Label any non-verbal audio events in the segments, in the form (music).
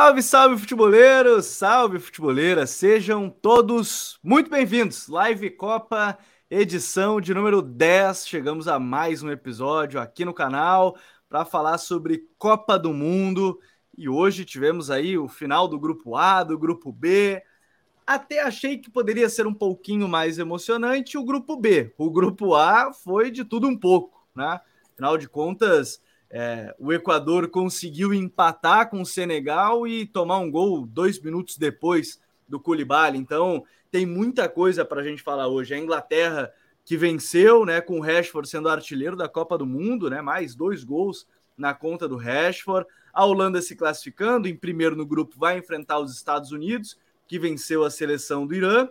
Salve, salve, futeboleiros! Salve, futeboleira! Sejam todos muito bem-vindos. Live Copa, edição de número 10. Chegamos a mais um episódio aqui no canal para falar sobre Copa do Mundo. E hoje tivemos aí o final do grupo A, do grupo B. Até achei que poderia ser um pouquinho mais emocionante o grupo B. O grupo A foi de tudo um pouco, né? Afinal de contas, é, o Equador conseguiu empatar com o Senegal e tomar um gol dois minutos depois do Koulibaly. Então, tem muita coisa para a gente falar hoje. A Inglaterra que venceu, né, com o Rashford sendo artilheiro da Copa do Mundo, né, mais dois gols na conta do Rashford. A Holanda se classificando em primeiro no grupo vai enfrentar os Estados Unidos, que venceu a seleção do Irã.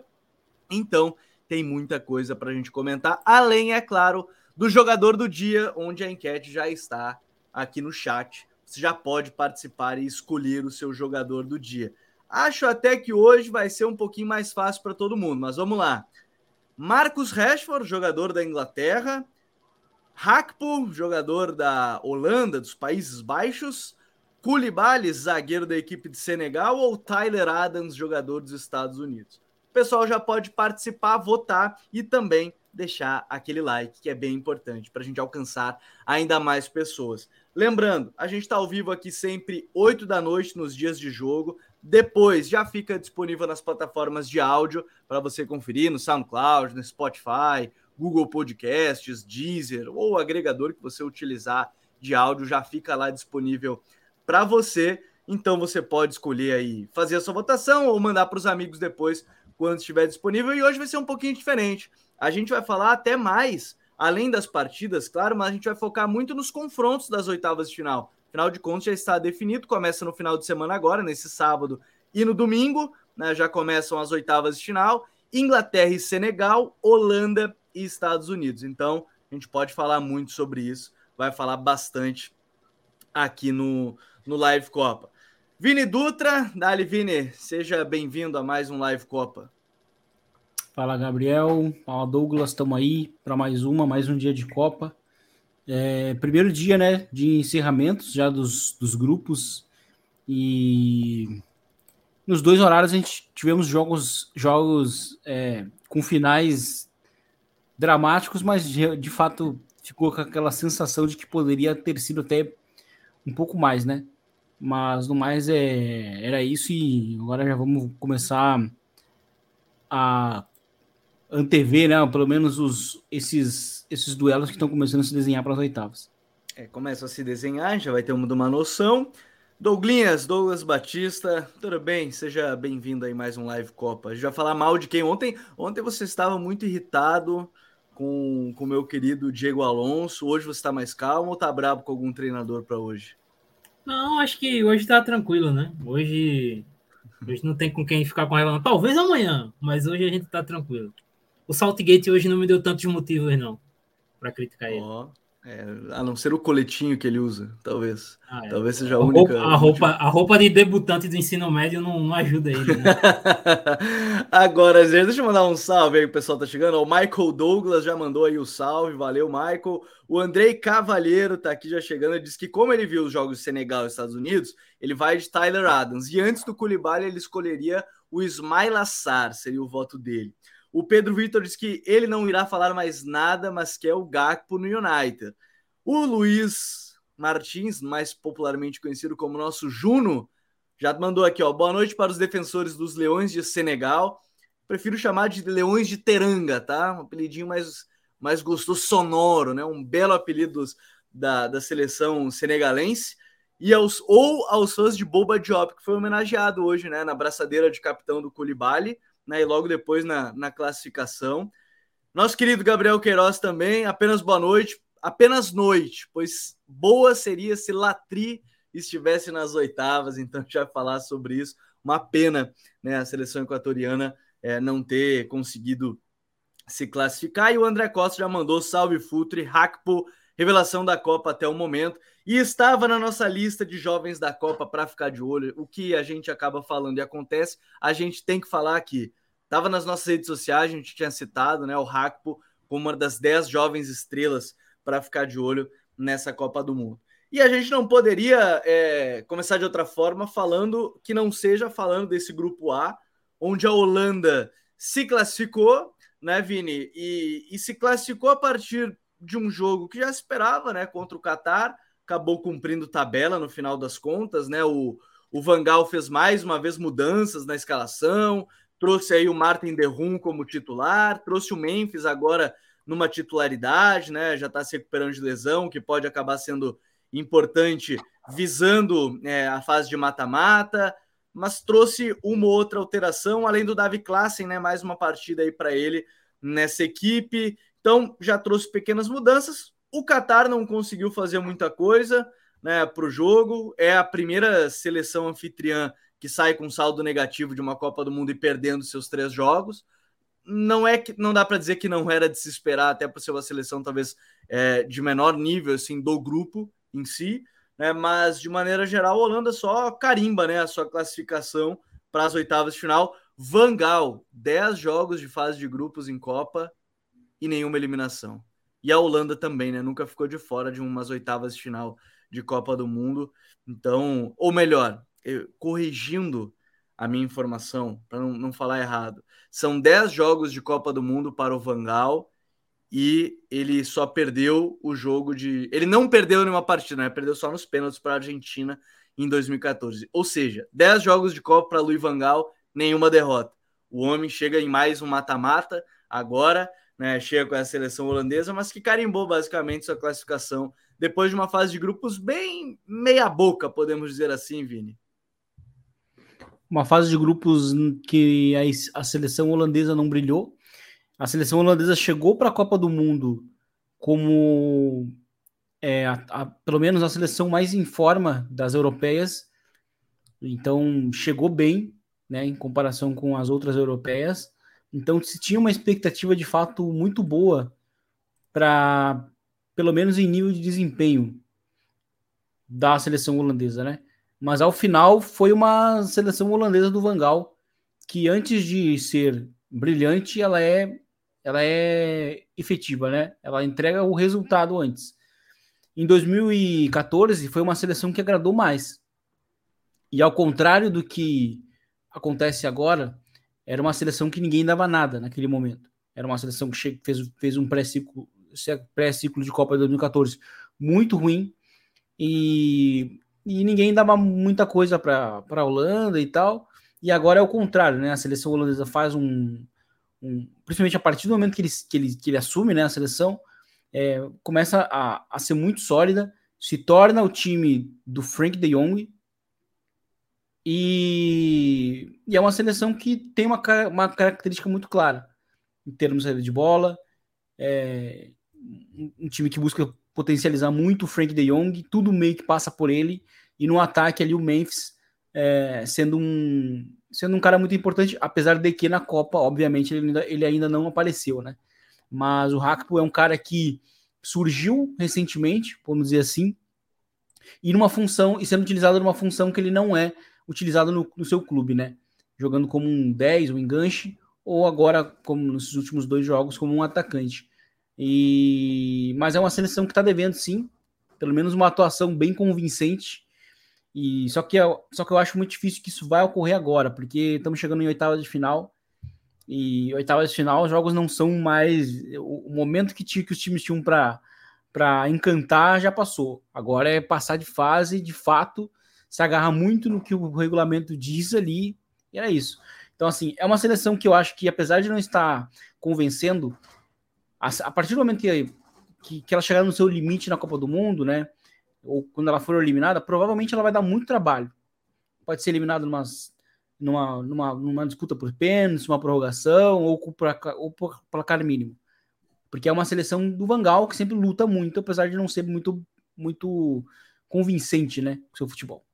Então, tem muita coisa para a gente comentar, além, é claro, do jogador do dia, onde a enquete já está aqui no chat. Você já pode participar e escolher o seu jogador do dia. Acho até que hoje vai ser um pouquinho mais fácil para todo mundo, mas vamos lá. Marcus Rashford, jogador da Inglaterra. Hakpo, jogador da Holanda, dos Países Baixos. Koulibaly, zagueiro da equipe de Senegal. Ou Tyler Adams, jogador dos Estados Unidos. O pessoal já pode participar, votar e também deixar aquele like, que é bem importante para a gente alcançar ainda mais pessoas. Lembrando, a gente está ao vivo aqui sempre 8 da noite nos dias de jogo. Depois já fica disponível nas plataformas de áudio para você conferir no SoundCloud, no Spotify, Google Podcasts, Deezer ou agregador que você utilizar de áudio já fica lá disponível para você. Então você pode escolher aí fazer a sua votação ou mandar para os amigos depois quando estiver disponível. E hoje vai ser um pouquinho diferente. A gente vai falar até mais além das partidas, claro, mas a gente vai focar muito nos confrontos das oitavas de final. Final de contas já está definido, começa no final de semana agora, nesse sábado e no domingo, né, já começam as oitavas de final. Inglaterra e Senegal, Holanda e Estados Unidos. Então, a gente pode falar muito sobre isso, vai falar bastante aqui no, no Live Copa. Vini Dutra, Dali Vini, seja bem-vindo a mais um Live Copa. Fala, Gabriel. Fala, Douglas. Estamos aí para mais uma, mais um dia de Copa. É, primeiro dia, né, de encerramentos já dos, dos grupos e nos dois horários a gente tivemos jogos, jogos é, com finais dramáticos, mas de, de, fato ficou com aquela sensação de que poderia ter sido até um pouco mais, né? Mas no mais é, era isso e agora já vamos começar a antever, né? Pelo menos os, esses, esses duelos que estão começando a se desenhar para as oitavas. É, começa a se desenhar, já vai ter uma, uma noção. Douglinhas, Douglas Batista, tudo bem? Seja bem-vindo aí mais um Live Copa. A gente vai falar mal de quem ontem. Ontem você estava muito irritado com o meu querido Diego Alonso. Hoje você está mais calmo ou está bravo com algum treinador para hoje? Não, acho que hoje está tranquilo, né? Hoje, hoje não tem com quem ficar com ela. Talvez amanhã, mas hoje a gente está tranquilo. O Saltgate hoje não me deu tantos motivos, não, para criticar ele. Oh, é, a não ser o coletinho que ele usa, talvez. Ah, é. Talvez seja a, a única. Roupa, a, roupa, a roupa de debutante do ensino médio não, não ajuda ele. Né? (laughs) Agora, deixa eu mandar um salve aí, o pessoal tá chegando. O Michael Douglas já mandou aí o salve, valeu, Michael. O Andrei Cavalheiro tá aqui já chegando. Ele disse que, como ele viu os jogos de Senegal e Estados Unidos, ele vai de Tyler Adams. E antes do Koulibaly, ele escolheria o Ismail Assar, seria o voto dele. O Pedro Vitor diz que ele não irá falar mais nada, mas quer o Gakpo no United. O Luiz Martins, mais popularmente conhecido como nosso Juno, já mandou aqui, ó. Boa noite para os defensores dos Leões de Senegal. Prefiro chamar de Leões de Teranga, tá? Um apelidinho mais, mais gostoso, sonoro, né? Um belo apelido da, da seleção senegalense. E aos, ou aos fãs de Boba Diop, que foi homenageado hoje, né? Na braçadeira de capitão do Koulibaly né? E logo depois na, na classificação. Nosso querido Gabriel Queiroz também, apenas boa noite, apenas noite, pois boa seria se Latri estivesse nas oitavas, então já falar sobre isso. Uma pena, né? A seleção equatoriana é, não ter conseguido se classificar. E o André Costa já mandou salve Futre, Hakpo, revelação da Copa até o momento. E estava na nossa lista de jovens da Copa para ficar de olho. O que a gente acaba falando e acontece, a gente tem que falar aqui. Estava nas nossas redes sociais, a gente tinha citado né, o Hakpo como uma das 10 jovens estrelas para ficar de olho nessa Copa do Mundo. E a gente não poderia é, começar de outra forma falando que não seja falando desse grupo A, onde a Holanda se classificou, né, Vini? E, e se classificou a partir de um jogo que já esperava, né, contra o Catar, acabou cumprindo tabela no final das contas, né? O, o Vangal fez mais uma vez mudanças na escalação, trouxe aí o Martin Derrum como titular, trouxe o Memphis agora numa titularidade, né? Já está se recuperando de lesão, que pode acabar sendo importante visando é, a fase de mata-mata, mas trouxe uma outra alteração, além do Davi Klassen, né? Mais uma partida aí para ele nessa equipe. Então já trouxe pequenas mudanças. O Qatar não conseguiu fazer muita coisa né, para o jogo. É a primeira seleção anfitriã que sai com saldo negativo de uma Copa do Mundo e perdendo seus três jogos. Não é que não dá para dizer que não era de se esperar, até por ser uma seleção talvez é, de menor nível assim do grupo em si, né? Mas de maneira geral, a Holanda só carimba, né, a sua classificação para as oitavas de final. Vangal, 10 jogos de fase de grupos em Copa e nenhuma eliminação. E a Holanda também, né? Nunca ficou de fora de umas oitavas de final de Copa do Mundo. Então, ou melhor, eu, corrigindo a minha informação, para não, não falar errado, são 10 jogos de Copa do Mundo para o Vangal e ele só perdeu o jogo de. Ele não perdeu nenhuma partida, né? Perdeu só nos pênaltis para a Argentina em 2014. Ou seja, 10 jogos de Copa para Luiz Vangal, nenhuma derrota. O homem chega em mais um mata-mata agora, né? Chega com a seleção holandesa, mas que carimbou basicamente sua classificação depois de uma fase de grupos bem meia-boca, podemos dizer assim, Vini. Uma fase de grupos que a, a seleção holandesa não brilhou. A seleção holandesa chegou para a Copa do Mundo como é, a, a, pelo menos a seleção mais em forma das europeias. Então chegou bem, né, em comparação com as outras europeias. Então se tinha uma expectativa de fato muito boa para pelo menos em nível de desempenho da seleção holandesa, né? Mas ao final foi uma seleção holandesa do Vangal que antes de ser brilhante, ela é ela é efetiva, né? Ela entrega o resultado antes. Em 2014 foi uma seleção que agradou mais. E ao contrário do que acontece agora, era uma seleção que ninguém dava nada naquele momento. Era uma seleção que fez, fez um pré-ciclo pré-ciclo de Copa de 2014 muito ruim e, e ninguém dava muita coisa para a Holanda e tal. E agora é o contrário, né? A seleção holandesa faz um, um principalmente a partir do momento que ele, que ele, que ele assume né, a seleção, é, começa a, a ser muito sólida, se torna o time do Frank de Jong. E, e é uma seleção que tem uma, uma característica muito clara em termos de bola, é, um time que busca potencializar muito o Frank de Jong, tudo meio que passa por ele, e no ataque ali o Memphis é, sendo, um, sendo um cara muito importante, apesar de que na Copa, obviamente, ele ainda, ele ainda não apareceu, né? Mas o Hakpo é um cara que surgiu recentemente, vamos dizer assim, e numa função, e sendo utilizado numa função que ele não é utilizado no, no seu clube, né? Jogando como um 10, um enganche, ou agora, como nos últimos dois jogos, como um atacante. E mas é uma seleção que está devendo sim, pelo menos uma atuação bem convincente. E só que eu, só que eu acho muito difícil que isso vai ocorrer agora, porque estamos chegando em oitava de final. E oitava de final, os jogos não são mais o, momento que, tinha, que os times tinham para encantar já passou. Agora é passar de fase, de fato, se agarra muito no que o regulamento diz ali, e era isso. Então, assim, é uma seleção que eu acho que, apesar de não estar convencendo, a, a partir do momento que, que, que, ela chegar no seu limite na Copa do Mundo, né? Ou quando ela for eliminada, provavelmente ela vai dar muito trabalho. Pode ser eliminada numas, numa, numa, numa disputa por pênaltis, uma prorrogação ou, por, ou por placar mínimo. Porque é uma seleção do Vangal que sempre luta muito, apesar de não ser muito, muito convincente, né? Com seu futebol.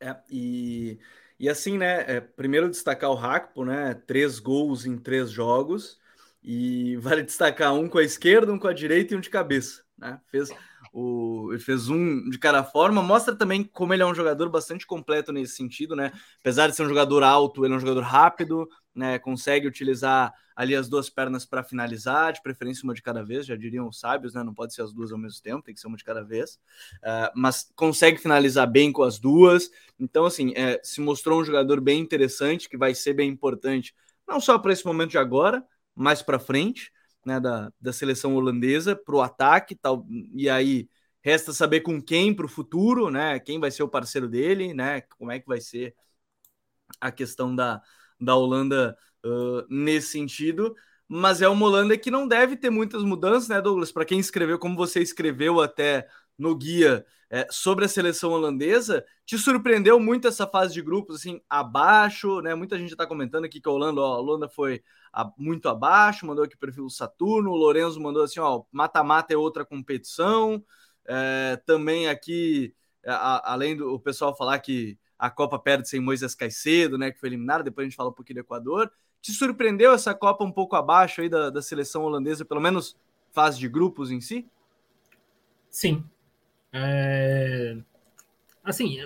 É, e, e assim, né? É, primeiro destacar o Rakpo, né? Três gols em três jogos. E (laughs) vale destacar um com a esquerda, um com a direita e um de cabeça. Né? Fez O, ele fez um de cada forma, mostra também como ele é um jogador bastante completo nesse sentido, né? Apesar de ser um jogador alto, ele é um jogador rápido, né? Consegue utilizar ali as duas pernas para finalizar, de preferência uma de cada vez, já diriam os sábios, né? Não pode ser as duas ao mesmo tempo, tem que ser uma de cada vez. Uh, mas consegue finalizar bem com as duas. Então, assim, é, se mostrou um jogador bem interessante, que vai ser bem importante, não só para esse momento de agora, mais para frente né, da, da seleção holandesa para o ataque, tal, e aí resta saber com quem para o futuro, né? Quem vai ser o parceiro dele, né? Como é que vai ser a questão da, da Holanda uh, nesse sentido. Mas é uma Holanda que não deve ter muitas mudanças, né, Douglas? Para quem escreveu, como você escreveu até no guia é, sobre a seleção holandesa, te surpreendeu muito essa fase de grupos, assim, abaixo, né? Muita gente está comentando aqui que a Holanda, ó, a Holanda foi a, muito abaixo, mandou aqui o perfil Saturno, o Lorenzo mandou assim, ó, mata-mata é outra competição, é, também aqui, é, a, além do o pessoal falar que a Copa perde sem Moisés Caicedo, né, que foi eliminado, depois a gente fala um pouquinho do Equador, te surpreendeu essa Copa um pouco abaixo aí da, da seleção holandesa, pelo menos fase de grupos em si? Sim, é... Assim,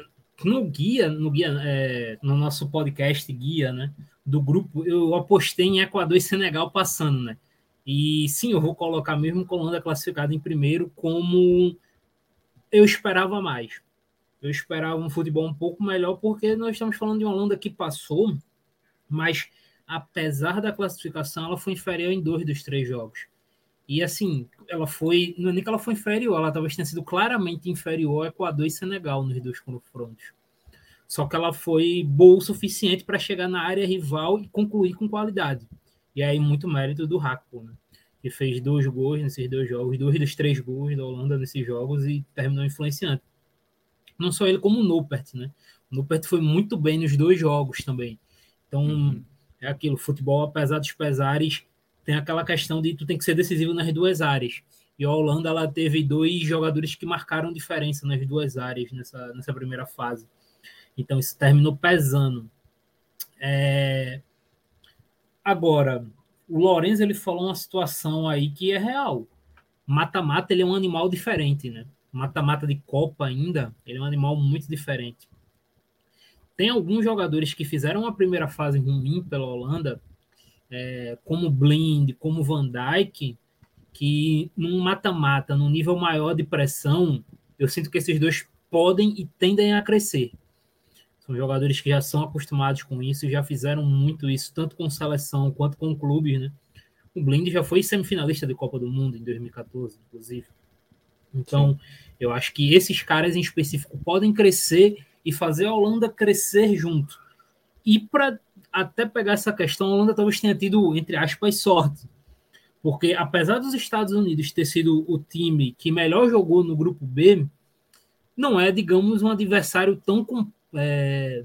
no guia, no guia, é... no nosso podcast guia, né, do grupo, eu apostei em Equador e Senegal passando, né? E sim, eu vou colocar mesmo com a Holanda classificada em primeiro, como eu esperava mais. Eu esperava um futebol um pouco melhor, porque nós estamos falando de uma Holanda que passou, mas apesar da classificação, ela foi inferior em dois dos três jogos. E assim, ela foi. Não é nem que ela foi inferior, ela talvez tenha sido claramente inferior ao Equador e Senegal nos dois confrontos. Só que ela foi boa o suficiente para chegar na área rival e concluir com qualidade. E aí, muito mérito do Hakpo, né? que fez dois gols nesses dois jogos, dois dos três gols da Holanda nesses jogos e terminou influenciante. Não só ele, como o Nupert, né? O Nupert foi muito bem nos dois jogos também. Então, uhum. é aquilo, futebol, apesar dos pesares, tem aquela questão de tu tem que ser decisivo nas duas áreas. E a Holanda ela teve dois jogadores que marcaram diferença nas duas áreas nessa, nessa primeira fase. Então isso terminou pesando. É... Agora, o Lorenzo ele falou uma situação aí que é real. Mata-mata ele é um animal diferente, né? Mata-mata de Copa ainda, ele é um animal muito diferente. Tem alguns jogadores que fizeram a primeira fase ruim pela Holanda, é, como Blind, como Van Dijk, que num mata-mata, num nível maior de pressão, eu sinto que esses dois podem e tendem a crescer. São jogadores que já são acostumados com isso, já fizeram muito isso, tanto com seleção quanto com clubes, né? O Blind já foi semifinalista de Copa do Mundo em 2014, inclusive. Então, Sim. eu acho que esses caras em específico podem crescer e fazer a Holanda crescer junto. E para até pegar essa questão, a Holanda talvez tenha tido, entre aspas, sorte. Porque apesar dos Estados Unidos ter sido o time que melhor jogou no grupo B, não é, digamos, um adversário tão. É,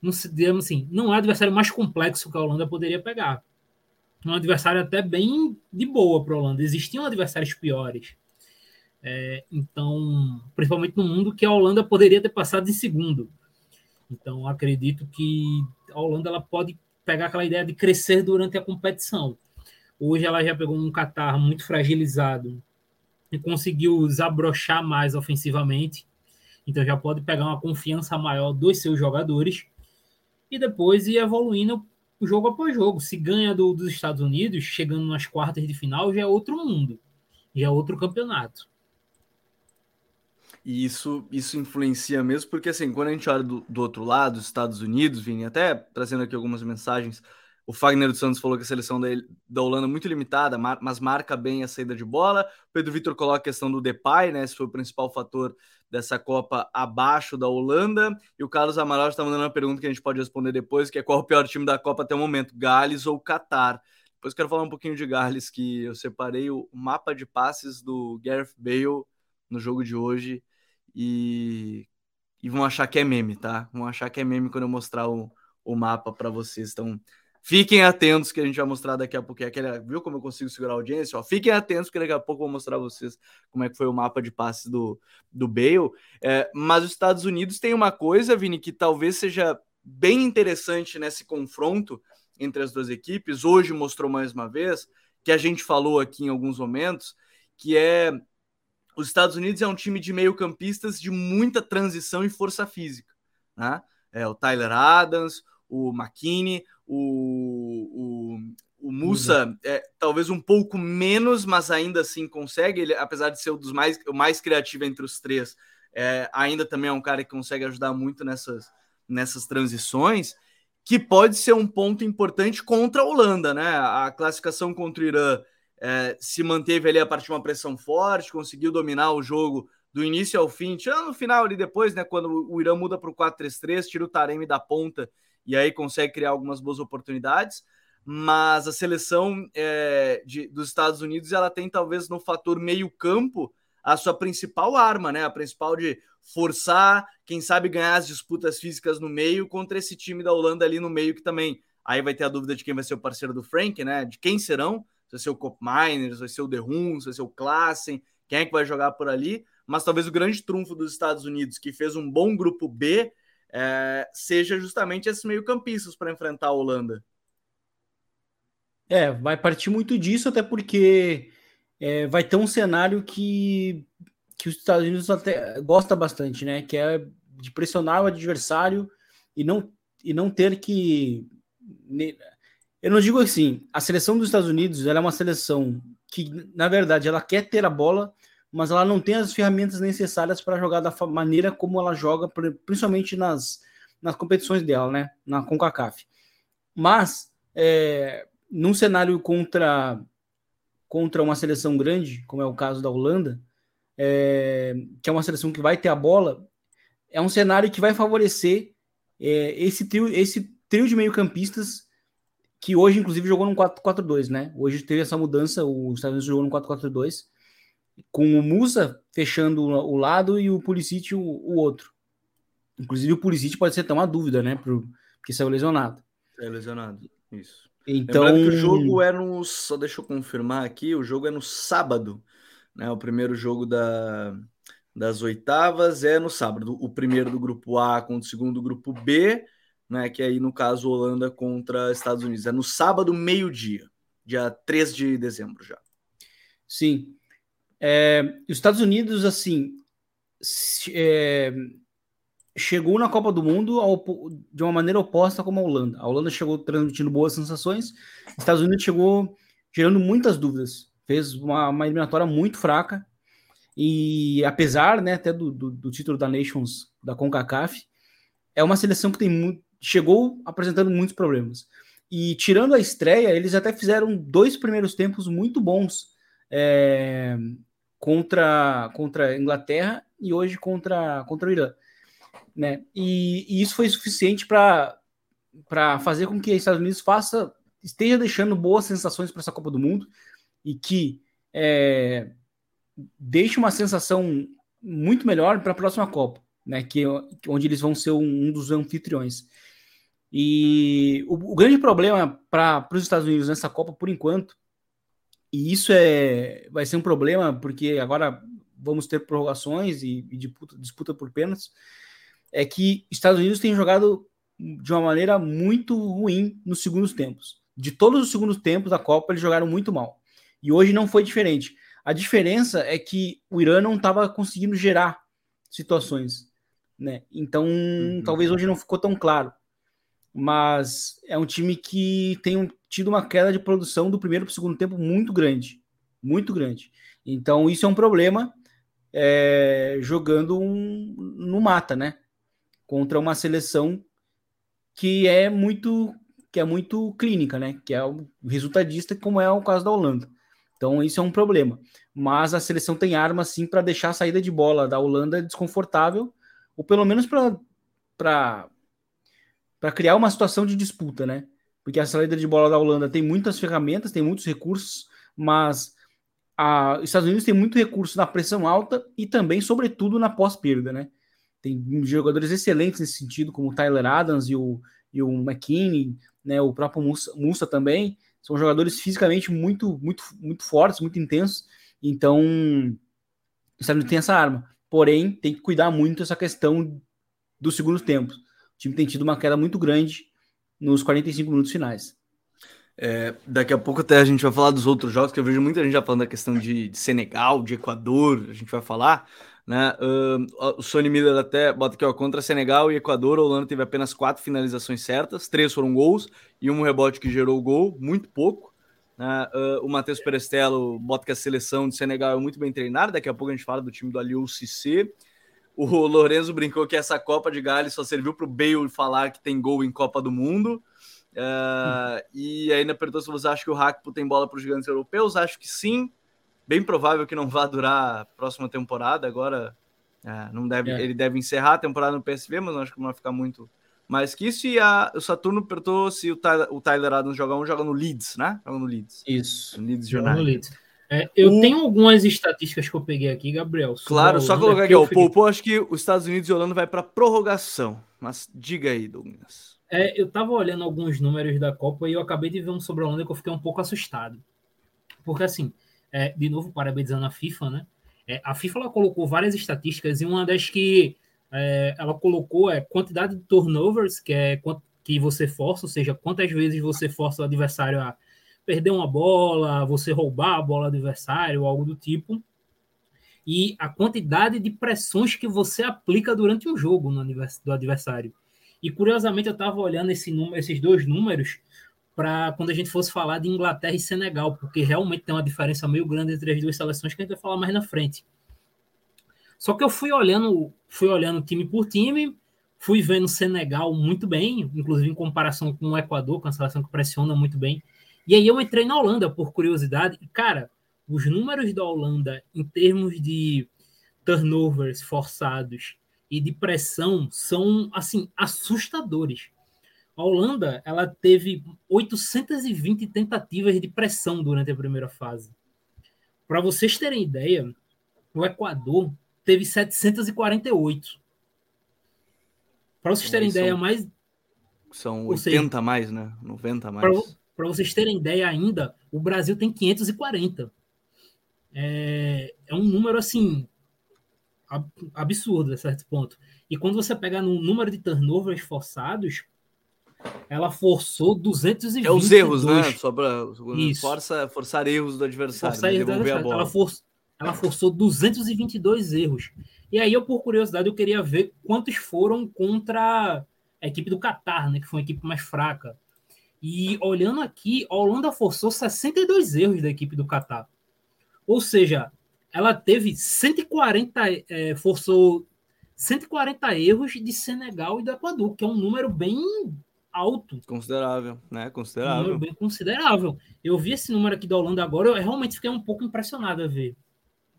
não se, digamos assim, não é adversário mais complexo que a Holanda poderia pegar. Um adversário até bem de boa para a Holanda. Existiam adversários piores. É, então, principalmente no mundo que a Holanda poderia ter passado em segundo. Então, acredito que a Holanda ela pode pegar aquela ideia de crescer durante a competição. Hoje ela já pegou um Qatar muito fragilizado e conseguiu desabrochar mais ofensivamente. Então já pode pegar uma confiança maior dos seus jogadores e depois ir evoluindo jogo após jogo. Se ganha do, dos Estados Unidos, chegando nas quartas de final, já é outro mundo, já é outro campeonato. E isso, isso influencia mesmo, porque assim, quando a gente olha do, do outro lado, dos Estados Unidos, Vini, até trazendo aqui algumas mensagens, o Fagner dos Santos falou que a seleção da, da Holanda é muito limitada, mar, mas marca bem a saída de bola. O Pedro Vitor coloca a questão do Depay, né? Esse foi o principal fator dessa Copa abaixo da Holanda. E o Carlos Amaral está mandando uma pergunta que a gente pode responder depois, que é qual o pior time da Copa até o momento, Gales ou Catar? Depois quero falar um pouquinho de Gales, que eu separei o mapa de passes do Gareth Bale no jogo de hoje e, e vão achar que é meme, tá? Vão achar que é meme quando eu mostrar o, o mapa para vocês. Então, fiquem atentos que a gente vai mostrar daqui a pouco. Aquele, viu como eu consigo segurar a audiência? Ó, fiquem atentos que daqui a pouco eu vou mostrar a vocês como é que foi o mapa de passes do, do Bale. É, mas os Estados Unidos tem uma coisa, Vini, que talvez seja bem interessante nesse confronto entre as duas equipes. Hoje mostrou mais uma vez, que a gente falou aqui em alguns momentos, que é os Estados Unidos é um time de meio-campistas de muita transição e força física. Né? É, o Tyler Adams, o McKinney, o, o, o Musa, é, talvez um pouco menos, mas ainda assim consegue. Ele, apesar de ser o dos mais, o mais criativo entre os três, é, ainda também é um cara que consegue ajudar muito nessas, nessas transições, que pode ser um ponto importante contra a Holanda, né? A classificação contra o Irã é, se manteve ali a partir de uma pressão forte, conseguiu dominar o jogo do início ao fim, tirando no final ali depois, né? Quando o Irã muda para o 4-3-3, tira o Taremi da ponta e aí consegue criar algumas boas oportunidades. Mas a seleção é, de, dos Estados Unidos ela tem talvez no fator meio-campo a sua principal arma, né? A principal de forçar, quem sabe ganhar as disputas físicas no meio contra esse time da Holanda ali no meio que também. Aí vai ter a dúvida de quem vai ser o parceiro do Frank, né? De quem serão? Se vai ser o Cop Miners, vai ser o The Huns, vai ser o Klassen, quem é que vai jogar por ali? Mas talvez o grande trunfo dos Estados Unidos, que fez um bom grupo B, é, seja justamente esses meio-campistas para enfrentar a Holanda. É, vai partir muito disso, até porque é, vai ter um cenário que, que os Estados Unidos até gosta bastante, né? Que é de pressionar o adversário e não, e não ter que. Eu não digo assim, a seleção dos Estados Unidos é uma seleção que, na verdade, ela quer ter a bola, mas ela não tem as ferramentas necessárias para jogar da maneira como ela joga, principalmente nas, nas competições dela, né? Na CONCACAF. Mas, é, num cenário contra, contra uma seleção grande, como é o caso da Holanda, é, que é uma seleção que vai ter a bola, é um cenário que vai favorecer é, esse, trio, esse trio de meio-campistas que hoje, inclusive, jogou no 4-4-2, né? Hoje teve essa mudança, o Estados Unidos jogou no 4-4-2 com o Musa fechando o lado e o Pulisic o, o outro. Inclusive o Pulisic pode ser até uma dúvida, né? Pro, porque saiu lesionado. Saiu lesionado, isso. Então, Lembrando que o jogo é no. Só deixa eu confirmar aqui, o jogo é no sábado. Né? O primeiro jogo da, das oitavas é no sábado. O primeiro do grupo A contra o segundo do grupo B, né? Que aí, no caso, Holanda contra Estados Unidos. É no sábado, meio-dia, dia 3 de dezembro já. Sim. É, os Estados Unidos, assim, é, chegou na Copa do Mundo ao, de uma maneira oposta como a Holanda. A Holanda chegou transmitindo boas sensações, os Estados Unidos chegou gerando muitas dúvidas. Fez uma, uma eliminatória muito fraca. E apesar né, até do, do, do, título da Nations da CONCACAF, é uma seleção que tem muito, chegou apresentando muitos problemas. E tirando a estreia, eles até fizeram dois primeiros tempos muito bons. É, contra, contra a Inglaterra e hoje contra, contra o Irã. Né? E, e isso foi suficiente para fazer com que os Estados Unidos faça, esteja deixando boas sensações para essa Copa do Mundo e que é, deixe uma sensação muito melhor para a próxima Copa, né? que, onde eles vão ser um, um dos anfitriões. E o, o grande problema para os Estados Unidos nessa Copa, por enquanto, e isso é, vai ser um problema, porque agora vamos ter prorrogações e, e disputa, disputa por pênaltis. É que Estados Unidos tem jogado de uma maneira muito ruim nos segundos tempos. De todos os segundos tempos da Copa, eles jogaram muito mal. E hoje não foi diferente. A diferença é que o Irã não estava conseguindo gerar situações. Né? Então, uhum. talvez hoje não ficou tão claro. Mas é um time que tem um, tido uma queda de produção do primeiro para o segundo tempo muito grande. Muito grande. Então, isso é um problema é, jogando um, no mata, né? Contra uma seleção que é muito que é muito clínica, né? Que é o resultadista, como é o caso da Holanda. Então, isso é um problema. Mas a seleção tem arma, sim, para deixar a saída de bola da Holanda desconfortável, ou pelo menos para criar uma situação de disputa, né? porque a saída de bola da Holanda tem muitas ferramentas, tem muitos recursos, mas a, os Estados Unidos tem muito recurso na pressão alta e também, sobretudo, na pós-perda, né? Tem jogadores excelentes nesse sentido, como o Tyler Adams e o, e o McKinney, né? O próprio Musa, também. São jogadores fisicamente muito, muito, muito fortes, muito intensos. Então, o Estados Unidos tem essa arma. Porém, tem que cuidar muito essa questão do segundo tempo. Time tem tido uma queda muito grande nos 45 minutos finais. É, daqui a pouco até a gente vai falar dos outros jogos, que eu vejo muita gente já falando da questão de, de Senegal, de Equador, a gente vai falar. Né? Uh, o Sony Miller até bota aqui, ó, contra Senegal e Equador, a Holanda teve apenas quatro finalizações certas, três foram gols e um rebote que gerou o gol, muito pouco. Né? Uh, o Matheus Perestello bota que a seleção de Senegal é muito bem treinada, daqui a pouco a gente fala do time do Aliou Cissé. O Lorenzo brincou que essa Copa de Gales só serviu para o Bale falar que tem gol em Copa do Mundo. Uh, e ainda perguntou se você acha que o Hackpo tem bola para os gigantes europeus. Acho que sim bem provável que não vá durar a próxima temporada. Agora é, não deve, é. ele deve encerrar a temporada no PSV, mas não acho que não vai ficar muito mais que isso. E a, o Saturno perguntou se o Tyler, o Tyler Adams joga um, joga no Leeds, né? Joga no Leeds. Isso. No Leeds United. É, eu o... tenho algumas estatísticas que eu peguei aqui, Gabriel. Claro, só colocar aqui, ó, o Poupou, acho que os Estados Unidos e Holanda vai para prorrogação. Mas diga aí, Douglas. É, eu tava olhando alguns números da Copa e eu acabei de ver um sobre a Holanda que eu fiquei um pouco assustado. Porque assim, é, de novo, parabenizando a FIFA, né? É, a FIFA ela colocou várias estatísticas e uma das que é, ela colocou é quantidade de turnovers, que é que você força, ou seja, quantas vezes você força o adversário a perder uma bola, você roubar a bola do adversário, algo do tipo, e a quantidade de pressões que você aplica durante um jogo no do adversário. E curiosamente eu estava olhando esse número, esses dois números para quando a gente fosse falar de Inglaterra e Senegal, porque realmente tem uma diferença meio grande entre as duas seleções que a gente vai falar mais na frente. Só que eu fui olhando, fui olhando time por time, fui vendo Senegal muito bem, inclusive em comparação com o Equador, com a seleção que pressiona muito bem. E aí eu entrei na Holanda por curiosidade, e cara, os números da Holanda em termos de turnovers forçados e de pressão são assim assustadores. A Holanda ela teve 820 tentativas de pressão durante a primeira fase. Para vocês terem ideia, o Equador teve 748. Para vocês terem ideia, mais. São 80 seja, mais, né? 90 mais. Para vocês terem ideia ainda, o Brasil tem 540. É, é um número assim absurdo a certo ponto. E quando você pega no número de turnovers forçados, ela forçou 220. É os erros, né? Só para força, forçar erros do adversário. Forçar erros do adversário. Ela, for, ela forçou 222 erros. E aí, eu, por curiosidade, eu queria ver quantos foram contra a equipe do Qatar, né? Que foi uma equipe mais fraca. E olhando aqui, a Holanda forçou 62 erros da equipe do Qatar. Ou seja, ela teve 140, é, forçou 140 erros de Senegal e do Equador, que é um número bem alto. Considerável, né? Considerável. Um número bem considerável. Eu vi esse número aqui da Holanda agora, eu realmente fiquei um pouco impressionado a ver.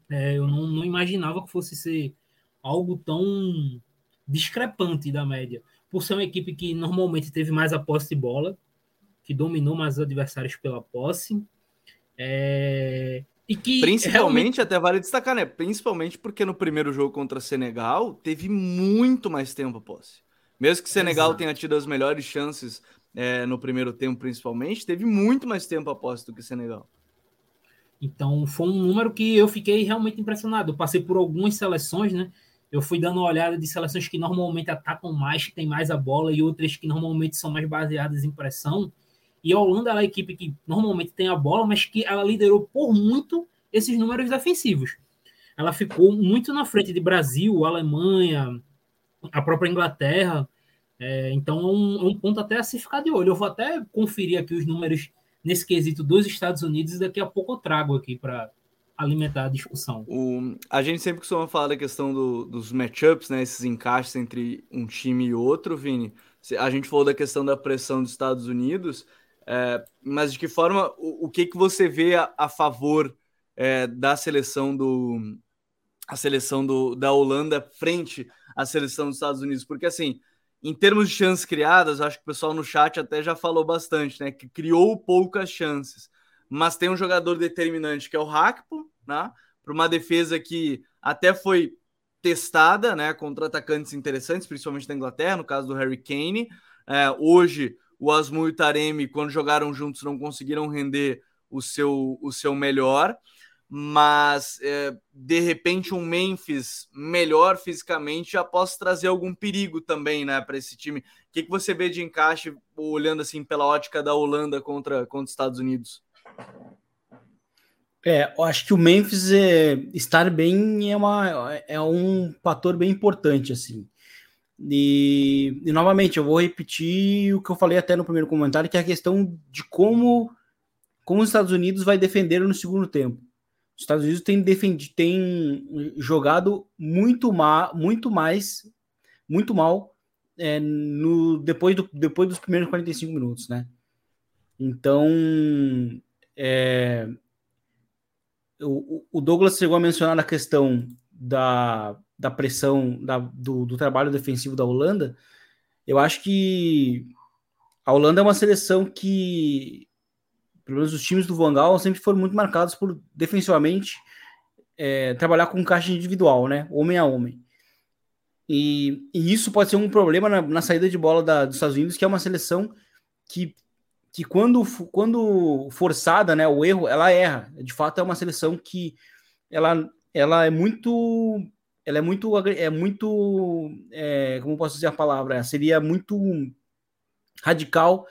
É, eu não, não, imaginava que fosse ser algo tão discrepante da média. Por ser uma equipe que normalmente teve mais a posse de bola, que dominou mais os adversários pela posse. É... E que Principalmente, realmente... até vale destacar, né? Principalmente porque no primeiro jogo contra Senegal teve muito mais tempo a posse. Mesmo que Senegal Exato. tenha tido as melhores chances é, no primeiro tempo, principalmente, teve muito mais tempo a posse do que Senegal. Então, foi um número que eu fiquei realmente impressionado. Eu passei por algumas seleções, né? Eu fui dando uma olhada de seleções que normalmente atacam mais, que tem mais a bola, e outras que normalmente são mais baseadas em pressão. E a Holanda é a equipe que normalmente tem a bola, mas que ela liderou por muito esses números defensivos. Ela ficou muito na frente de Brasil, Alemanha, a própria Inglaterra. É, então é um, é um, ponto até a se ficar de olho. Eu vou até conferir aqui os números nesse quesito dos Estados Unidos e daqui a pouco eu trago aqui para alimentar a discussão. O, a gente sempre costuma falar da questão do, dos matchups, né, esses encaixes entre um time e outro, Vini. A gente falou da questão da pressão dos Estados Unidos, é, mas de que forma, o, o que, que você vê a, a favor é, da seleção do a seleção do, da Holanda frente a seleção dos Estados Unidos, porque assim, em termos de chances criadas, acho que o pessoal no chat até já falou bastante, né? Que criou poucas chances, mas tem um jogador determinante que é o Hakpo, né? Para uma defesa que até foi testada, né? Contra atacantes interessantes, principalmente da Inglaterra, no caso do Harry Kane. É, hoje, o Asmu e o Taremi, quando jogaram juntos, não conseguiram render o seu, o seu melhor. mas é, de repente um Memphis melhor fisicamente já possa trazer algum perigo também, né, para esse time. O que, que você vê de encaixe olhando assim pela ótica da Holanda contra, contra os Estados Unidos? É, eu acho que o Memphis é, estar bem é, uma, é um fator bem importante, assim. E, e, novamente, eu vou repetir o que eu falei até no primeiro comentário, que é a questão de como, como os Estados Unidos vai defender no segundo tempo. Os Estados Unidos têm defendido, tem jogado muito, ma, muito mais, muito mal é, no, depois, do, depois dos primeiros 45 minutos, né? Então, é, o, o Douglas chegou a mencionar a questão da, da pressão da, do, do trabalho defensivo da Holanda. Eu acho que a Holanda é uma seleção que, pelo menos os times do Van Gaal, sempre foram muito marcados por defensivamente é, trabalhar com caixa individual, né? Homem a homem. E, e isso pode ser um problema na, na saída de bola da, dos Estados Unidos, que é uma seleção que que quando, quando forçada, né, o erro, ela erra. De fato, é uma seleção que ela, ela é muito, ela é muito, é muito, é, como posso dizer a palavra, seria muito radical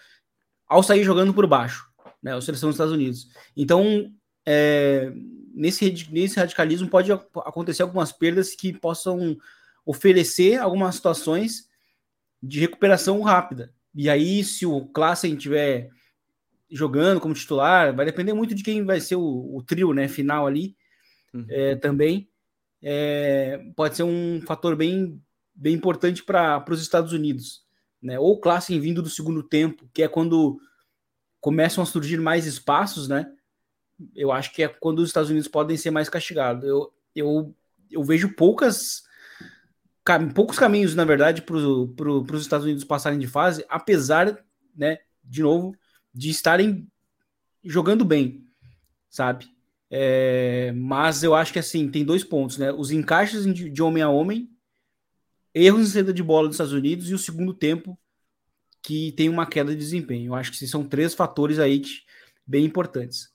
ao sair jogando por baixo, né, a seleção dos Estados Unidos. Então, é, nesse, nesse radicalismo pode acontecer algumas perdas que possam oferecer algumas situações de recuperação rápida. E aí, se o Klassen tiver jogando como titular, vai depender muito de quem vai ser o, o trio né, final ali uhum. é, também. É, pode ser um fator bem, bem importante para os Estados Unidos. Né? Ou Klassen vindo do segundo tempo, que é quando começam a surgir mais espaços, né? Eu acho que é quando os Estados Unidos podem ser mais castigados. Eu, eu, eu vejo poucas poucos caminhos, na verdade, para os Estados Unidos passarem de fase, apesar, né, de novo, de estarem jogando bem, sabe? É, mas eu acho que assim, tem dois pontos, né? Os encaixes de, homem a homem, erros em saída de bola dos Estados Unidos e o segundo tempo que tem uma queda de desempenho. Eu acho que são três fatores aí que, bem importantes.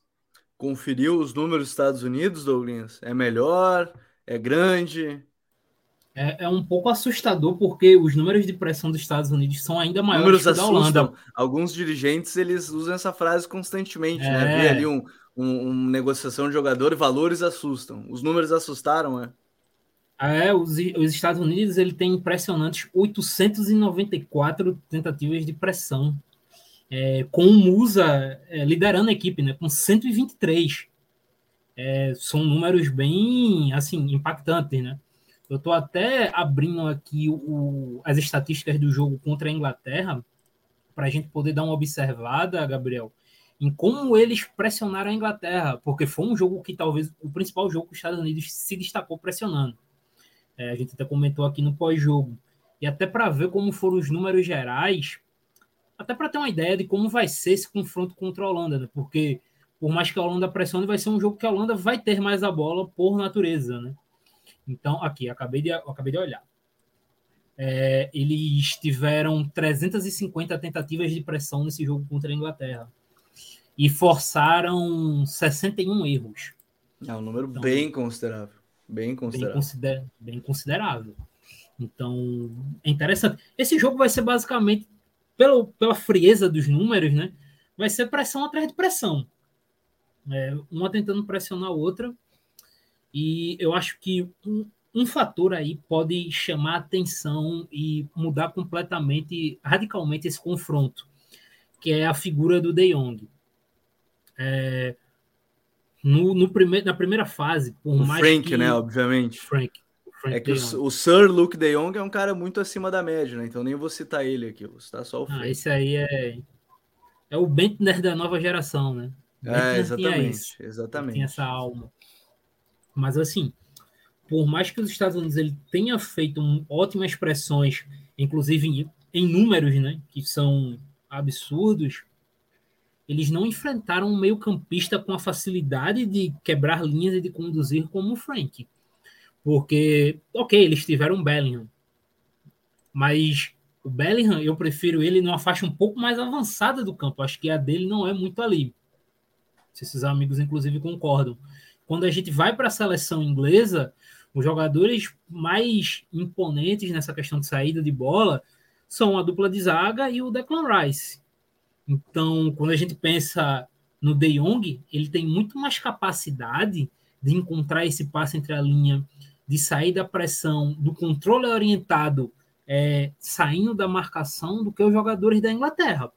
Conferiu os números dos Estados Unidos, Douglas? É melhor? É grande? é, é, um pouco assustador porque os números de pressão dos Estados Unidos são ainda maiores números que da Holanda. Alguns dirigentes eles usam essa frase constantemente, né? é. né? Vê ali um, um, um, negociação de jogador e valores assustam. Os números assustaram, é? É, os, os Estados Unidos ele tem impressionantes 894 tentativas de pressão, é, com o Musa é, liderando a equipe, né? Com 123. É, são números bem assim impactantes, né? Eu estou até abrindo aqui o, as estatísticas do jogo contra a Inglaterra para a gente poder dar uma observada, Gabriel, em como eles pressionaram a Inglaterra, porque foi um jogo que talvez o principal jogo que os Estados Unidos se destacou pressionando. É, a gente até comentou aqui no pós-jogo. E até para ver como foram os números gerais, até para ter uma ideia de como vai ser esse confronto contra a Holanda, né? porque por mais que a Holanda pressione, vai ser um jogo que a Holanda vai ter mais a bola por natureza, né? Então, aqui, acabei de, acabei de olhar. É, eles tiveram 350 tentativas de pressão nesse jogo contra a Inglaterra e forçaram 61 erros. É um número então, bem considerável. Bem considerável. Bem, consider, bem considerável. Então, é interessante. Esse jogo vai ser basicamente, pelo, pela frieza dos números, né? Vai ser pressão atrás de pressão. É, uma tentando pressionar a outra e eu acho que um, um fator aí pode chamar atenção e mudar completamente, radicalmente esse confronto, que é a figura do De Jong. É, no, no prime na primeira fase, por o mais Frank, que... né, obviamente. Frank. Frank é que o, o, Sir Luke De Jong é um cara muito acima da média, né? Então nem vou citar ele aqui, vou citar só o Frank. Ah, esse aí é é o Bentner da nova geração, né? é, exatamente, exatamente. Tem essa alma. Mas assim, por mais que os Estados Unidos ele tenha feito um, ótimas pressões, inclusive em, em números, né, que são absurdos, eles não enfrentaram um meio-campista com a facilidade de quebrar linhas e de conduzir como o Frank. Porque, ok, eles tiveram Bellingham, mas o Bellingham eu prefiro ele numa faixa um pouco mais avançada do campo. Acho que a dele não é muito ali. Se esses amigos, inclusive, concordam. quando a gente vai para a seleção inglesa, os jogadores mais imponentes nessa questão de saída de bola são a dupla de zaga e o Declan Rice. Então, quando a gente pensa no De Jong, ele tem muito mais capacidade de encontrar esse passe entre a linha, de sair da pressão, do controle orientado, é, saindo da marcação, do que os jogadores da Inglaterra.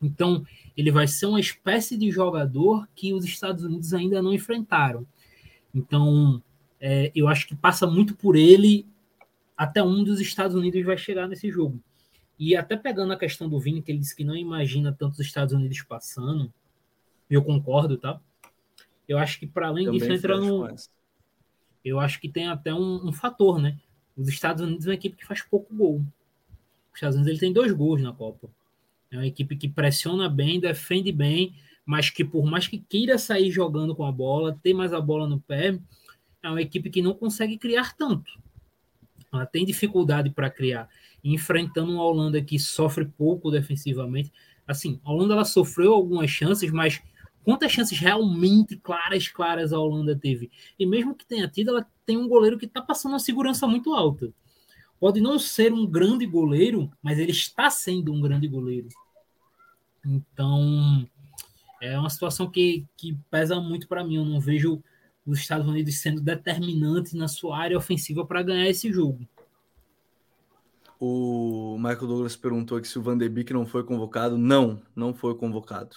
Então, ele vai ser uma espécie de jogador que os Estados Unidos ainda não enfrentaram. Então, é, eu acho que passa muito por ele até um dos Estados Unidos vai chegar nesse jogo. E até pegando a questão do Vini, que ele disse que não imagina tantos Estados Unidos passando, eu concordo, tá? Eu acho que para além Também disso entra no. Eu acho que tem até um, um, fator, né? Os Estados Unidos é uma equipe que faz pouco gol. Os Estados Unidos ele tem dois gols na Copa. É uma equipe que pressiona bem, defende bem, mas que por mais que queira sair jogando com a bola, ter mais a bola no pé, é uma equipe que não consegue criar tanto. Ela tem dificuldade para criar. enfrentando uma Holanda que sofre pouco defensivamente. Assim, a Holanda ela sofreu algumas chances, mas quantas chances realmente claras, claras a Holanda teve? E mesmo que tenha tido, ela tem um goleiro que está passando uma segurança muito alta. Pode não ser um grande goleiro, mas ele está sendo um grande goleiro. Então, é uma situação que, que pesa muito para mim. Eu não vejo os Estados Unidos sendo determinantes na sua área ofensiva para ganhar esse jogo. O Michael Douglas perguntou aqui se o Van de Beek não foi convocado. Não, não foi convocado.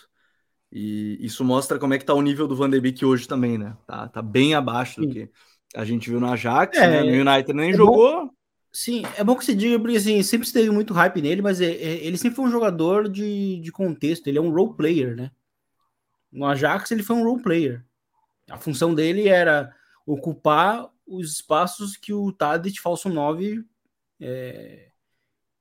E isso mostra como é que tá o nível do Van de Beek hoje também, né? Tá, tá bem abaixo do que a gente viu no Ajax, é, né? No United nem é jogou. Bom, sim, é bom que você diga, porque assim, sempre teve muito hype nele, mas é, é, ele sempre foi um jogador de, de contexto, ele é um role player, né? No Ajax ele foi um role player. A função dele era ocupar os espaços que o Tadic falso 9 é,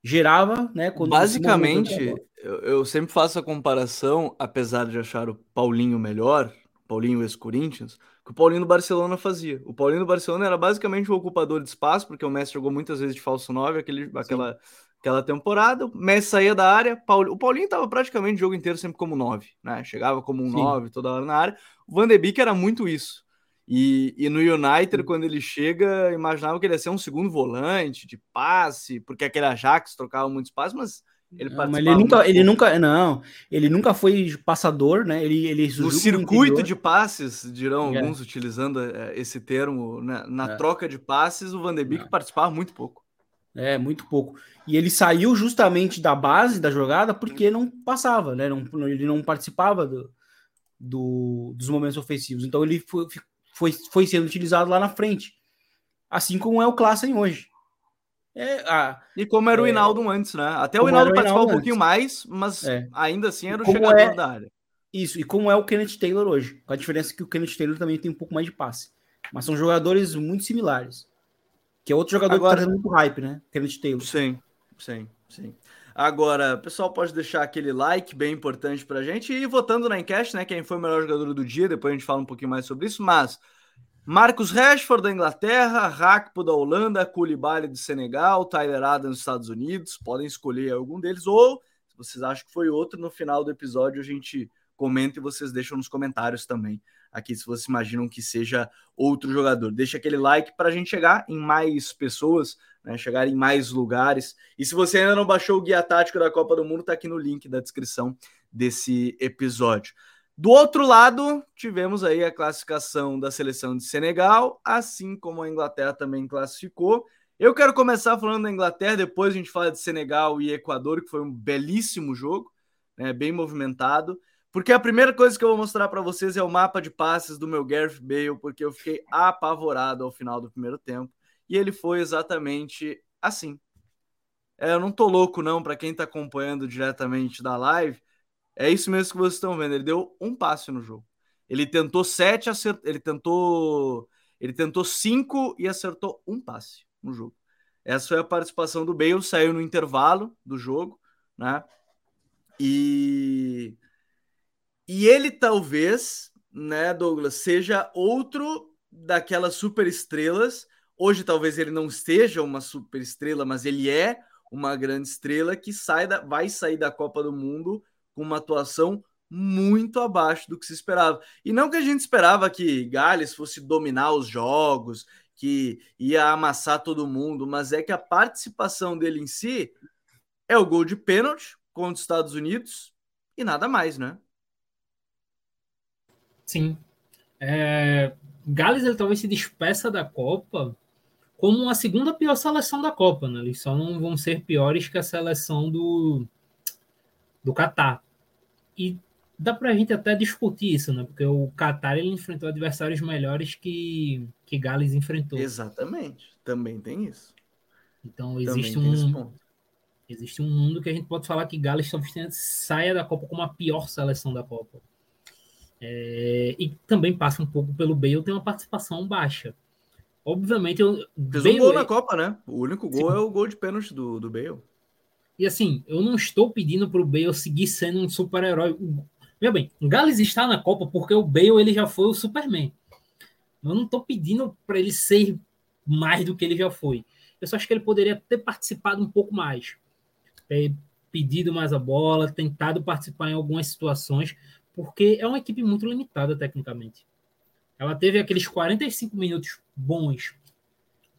gerava, né? Basicamente, eu, eu, sempre faço a comparação, apesar de achar o Paulinho melhor, Paulinho ex-Corinthians, que o Paulinho do Barcelona fazia. O Paulinho do Barcelona era basicamente o ocupador de espaço, porque o Messi jogou muitas vezes de falso 9 aquele, aquela, aquela temporada. O Messi saía da área, o Paulinho estava praticamente o jogo inteiro sempre como 9, né? Chegava como um 9 toda hora na área. O Van de Beek era muito isso. E, e no United, quando ele chega, imaginava que ele ia ser um segundo volante de passe, porque aquele Ajax trocava muito espaço, mas ele não, mas ele nunca, ele nunca, não, ele nunca foi passador, né? Ele, ele no circuito de passes, dirão é. alguns utilizando é, esse termo, né? na é. troca de passes, o Van de Beek é. participava muito pouco. É, muito pouco. E ele saiu justamente da base da jogada porque não passava, né? Não, ele não participava do, do, dos momentos ofensivos. Então ele foi, foi, foi sendo utilizado lá na frente. Assim como é o Klassen hoje. É, ah, e como era é, o Hinaldo antes, né? Até o Hinaldo participava um pouquinho mais, mas é. ainda assim era o chegador é, da área. Isso, e como é o Kenneth Taylor hoje. Com a diferença que o Kenneth Taylor também tem um pouco mais de passe. Mas são jogadores muito similares. Que é outro jogador Agora, que tá muito hype, né? Kenneth Taylor. Sim, sim, sim. Agora, pessoal pode deixar aquele like bem importante pra gente e votando na enquete, né? Quem foi o melhor jogador do dia, depois a gente fala um pouquinho mais sobre isso, mas Marcos Rashford da Inglaterra, Rakpo da Holanda, Koulibaly do Senegal, Tyler Adams dos Estados Unidos, podem escolher algum deles, ou se vocês acham que foi outro, no final do episódio a gente comenta e vocês deixam nos comentários também aqui se vocês imaginam que seja outro jogador. Deixa aquele like para a gente chegar em mais pessoas né, chegar em mais lugares. E se você ainda não baixou o guia tático da Copa do Mundo, está aqui no link da descrição desse episódio. Do outro lado, tivemos aí a classificação da seleção de Senegal, assim como a Inglaterra também classificou. Eu quero começar falando da Inglaterra, depois a gente fala de Senegal e Equador, que foi um belíssimo jogo, né, bem movimentado. Porque a primeira coisa que eu vou mostrar para vocês é o mapa de passes do meu Gareth Bale, porque eu fiquei apavorado ao final do primeiro tempo e ele foi exatamente assim. É, eu não tô louco, não, para quem tá acompanhando diretamente da live. É isso mesmo que vocês estão vendo. Ele deu um passe no jogo. Ele tentou sete, acert... ele tentou. Ele tentou cinco e acertou um passe no jogo. Essa foi a participação do Bale, saiu no intervalo do jogo, né? E, e ele talvez, né, Douglas, seja outro daquelas super estrelas Hoje talvez ele não seja uma super estrela, mas ele é uma grande estrela que sai da, vai sair da Copa do Mundo com uma atuação muito abaixo do que se esperava. E não que a gente esperava que Gales fosse dominar os jogos, que ia amassar todo mundo, mas é que a participação dele em si é o gol de pênalti contra os Estados Unidos e nada mais, né? Sim. É... Gales ele talvez se despeça da Copa como a segunda pior seleção da Copa, né? Eles só não vão ser piores que a seleção do do Catar. E dá para a gente até discutir isso, né? Porque o Qatar ele enfrentou adversários melhores que, que Gales enfrentou. Exatamente. Também tem isso. Então existe um existe um mundo que a gente pode falar que Gales talvez saia da Copa como a pior seleção da Copa. É, e também passa um pouco pelo Bale, tem uma participação baixa. Obviamente, eu, fez Bale, um gol na Copa, né? O único gol Sim. é o gol de pênalti do, do Bale. E assim, eu não estou pedindo para o Bale seguir sendo um super-herói. Meu bem, o Gales está na Copa porque o Bale ele já foi o Superman. Eu não estou pedindo para ele ser mais do que ele já foi. Eu só acho que ele poderia ter participado um pouco mais. Ter pedido mais a bola, tentado participar em algumas situações, porque é uma equipe muito limitada tecnicamente. Ela teve aqueles 45 minutos bons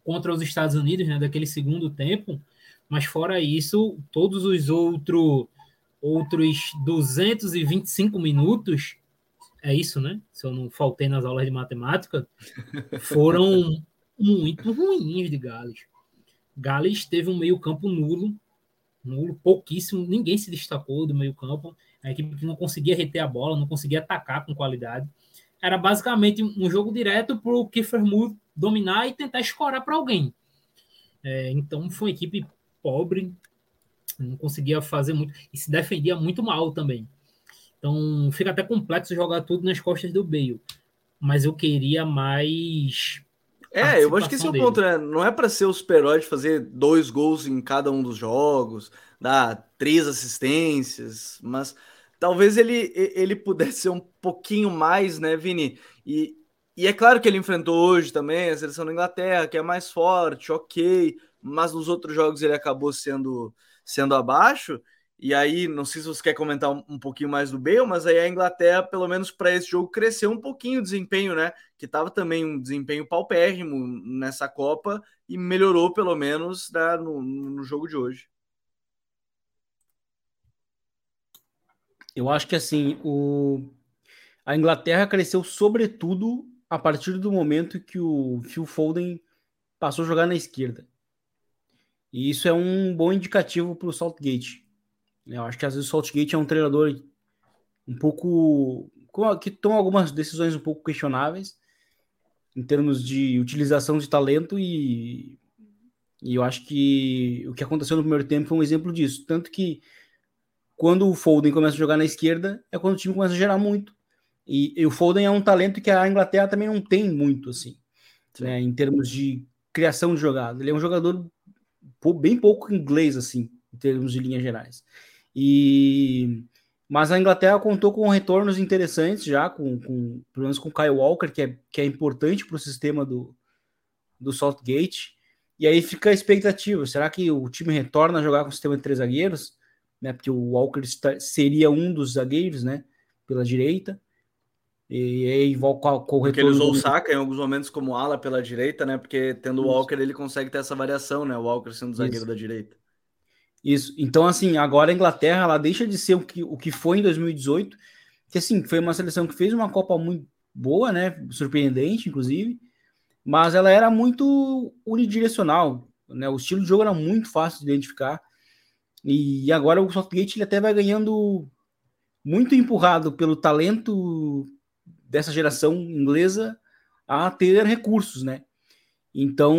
contra os Estados Unidos, né, daquele segundo tempo, mas fora isso, todos os outro, outros 225 minutos, é isso, né? Se eu não faltei nas aulas de matemática, (laughs) foram muito ruins de Gales. Gales teve um meio-campo nulo, nulo, pouquíssimo, ninguém se destacou do meio-campo. A equipe que não conseguia reter a bola, não conseguia atacar com qualidade. Era basicamente um jogo direto para o Kiefer Moore dominar e tentar escorar para alguém. É, então foi uma equipe pobre, não conseguia fazer muito e se defendia muito mal também. Então fica até complexo jogar tudo nas costas do Bale. Mas eu queria mais. É, eu acho que esse é o ponto, né? Não é para ser o super-herói de fazer dois gols em cada um dos jogos, dar três assistências, mas talvez ele, ele pudesse ser um pouquinho mais, né, Vini? E, e é claro que ele enfrentou hoje também a seleção da Inglaterra, que é mais forte, ok mas nos outros jogos ele acabou sendo, sendo abaixo. E aí, não sei se você quer comentar um, um pouquinho mais do Bale, mas aí a Inglaterra, pelo menos para esse jogo, cresceu um pouquinho o desempenho, né? Que estava também um desempenho paupérrimo nessa Copa e melhorou, pelo menos, né, no, no jogo de hoje. Eu acho que assim, o... a Inglaterra cresceu sobretudo a partir do momento que o Phil Foden passou a jogar na esquerda. E isso é um bom indicativo para o Saltgate. Eu acho que às vezes o Saltgate é um treinador um pouco. que toma algumas decisões um pouco questionáveis em termos de utilização de talento e, e eu acho que o que aconteceu no primeiro tempo foi um exemplo disso. Tanto que quando o Foden começa a jogar na esquerda é quando o time começa a gerar muito. E, e o Foden é um talento que a Inglaterra também não tem muito, assim, né, em termos de criação de jogada. Ele é um jogador bem pouco inglês, assim, em termos de linhas gerais. E mas a Inglaterra contou com retornos interessantes já, com, com pelo menos com o Kyle Walker, que é, que é importante para o sistema do, do Saltgate. E aí fica a expectativa: será que o time retorna a jogar com o sistema de três zagueiros? Né, porque o Walker está, seria um dos zagueiros né, pela direita. E aí, com, com o Porque ele usou o Saka em alguns momentos como ala pela direita, né? Porque tendo o Walker, ele consegue ter essa variação, né? O Walker sendo zagueiro Isso. da direita. Isso. Então, assim, agora a Inglaterra ela deixa de ser o que, o que foi em 2018, que assim, foi uma seleção que fez uma Copa muito boa, né? Surpreendente, inclusive, mas ela era muito unidirecional, né? O estilo de jogo era muito fácil de identificar. E agora o Southgate ele até vai ganhando muito empurrado pelo talento dessa geração inglesa a ter recursos, né? Então,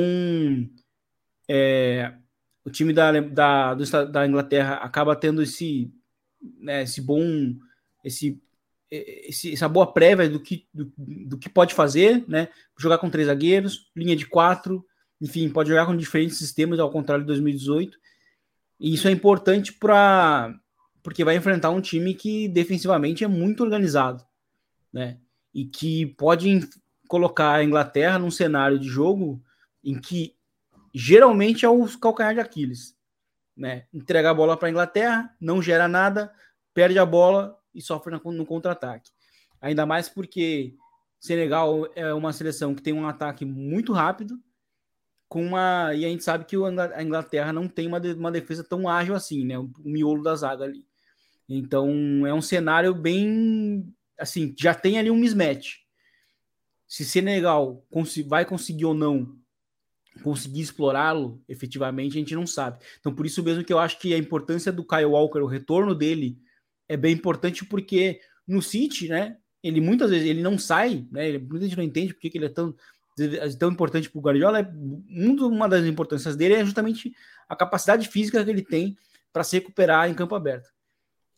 é, o time da, da, da Inglaterra acaba tendo esse, né, esse bom, esse, esse, essa boa prévia do que, do, do, que pode fazer, né? Jogar com três zagueiros, linha de quatro, enfim, pode jogar com diferentes sistemas, ao contrário de 2018. E isso é importante para porque vai enfrentar um time que defensivamente é muito organizado, né? e que pode colocar a Inglaterra num cenário de jogo em que geralmente é o calcanhar de Aquiles, né? Entrega a bola para a Inglaterra, não gera nada, perde a bola e sofre no contra-ataque. Ainda mais porque Senegal é uma seleção que tem um ataque muito rápido, com uma e a gente sabe que a Inglaterra não tem uma, uma defesa tão ágil assim, né? O miolo da zaga ali. Então é um cenário bem assim, já tem ali um mismatch. Se Senegal vai conseguir ou não conseguir explorá-lo efetivamente, a gente não sabe. Então por isso mesmo que eu acho que a importância do Kyle Walker, o retorno dele é bem importante porque no City, né, ele muitas vezes ele não sai, né? Ele, muita gente não entende porque que ele é tão tão importante para o Guardiola. É, uma das importâncias dele é justamente a capacidade física que ele tem para se recuperar em campo aberto.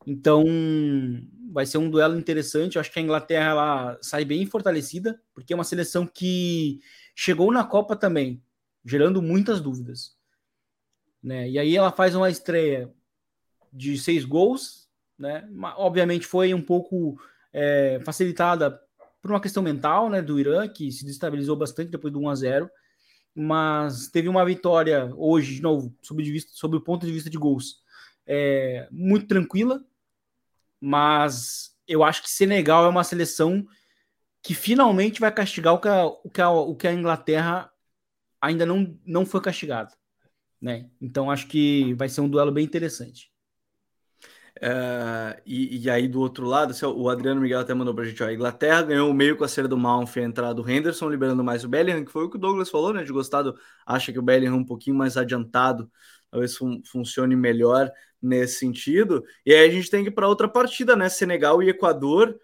Então, vai ser um duelo interessante. Eu acho que a Inglaterra ela sai bem fortalecida, porque é uma seleção que chegou na Copa também, gerando muitas dúvidas. Né? E aí ela faz uma estreia de seis gols, né? Obviamente foi um pouco é, facilitada por uma questão mental, né, do Irã, que se destabilizou bastante depois do 1 a 0 mas teve uma vitória hoje, de novo, sob, de vista, sob o ponto de vista de gols, é, muito tranquila, mas eu acho que Senegal é uma seleção que finalmente vai castigar o que a, o que a, o que a Inglaterra ainda não, não foi castigada. Né? Então acho que vai ser um duelo bem interessante. Uh, e, e, aí do outro lado, assim, o Adriano Miguel até mandou pra gente, ó, a Inglaterra ganhou o meio com a cera do Mount e a entrada do Henderson, liberando mais o Bellingham, que foi o que o Douglas falou, né, de gostado, acha que o Bellingham é um pouquinho mais adiantado, talvez fun funcione melhor nesse sentido, e aí a gente tem que ir para outra partida, né, Senegal e Equador,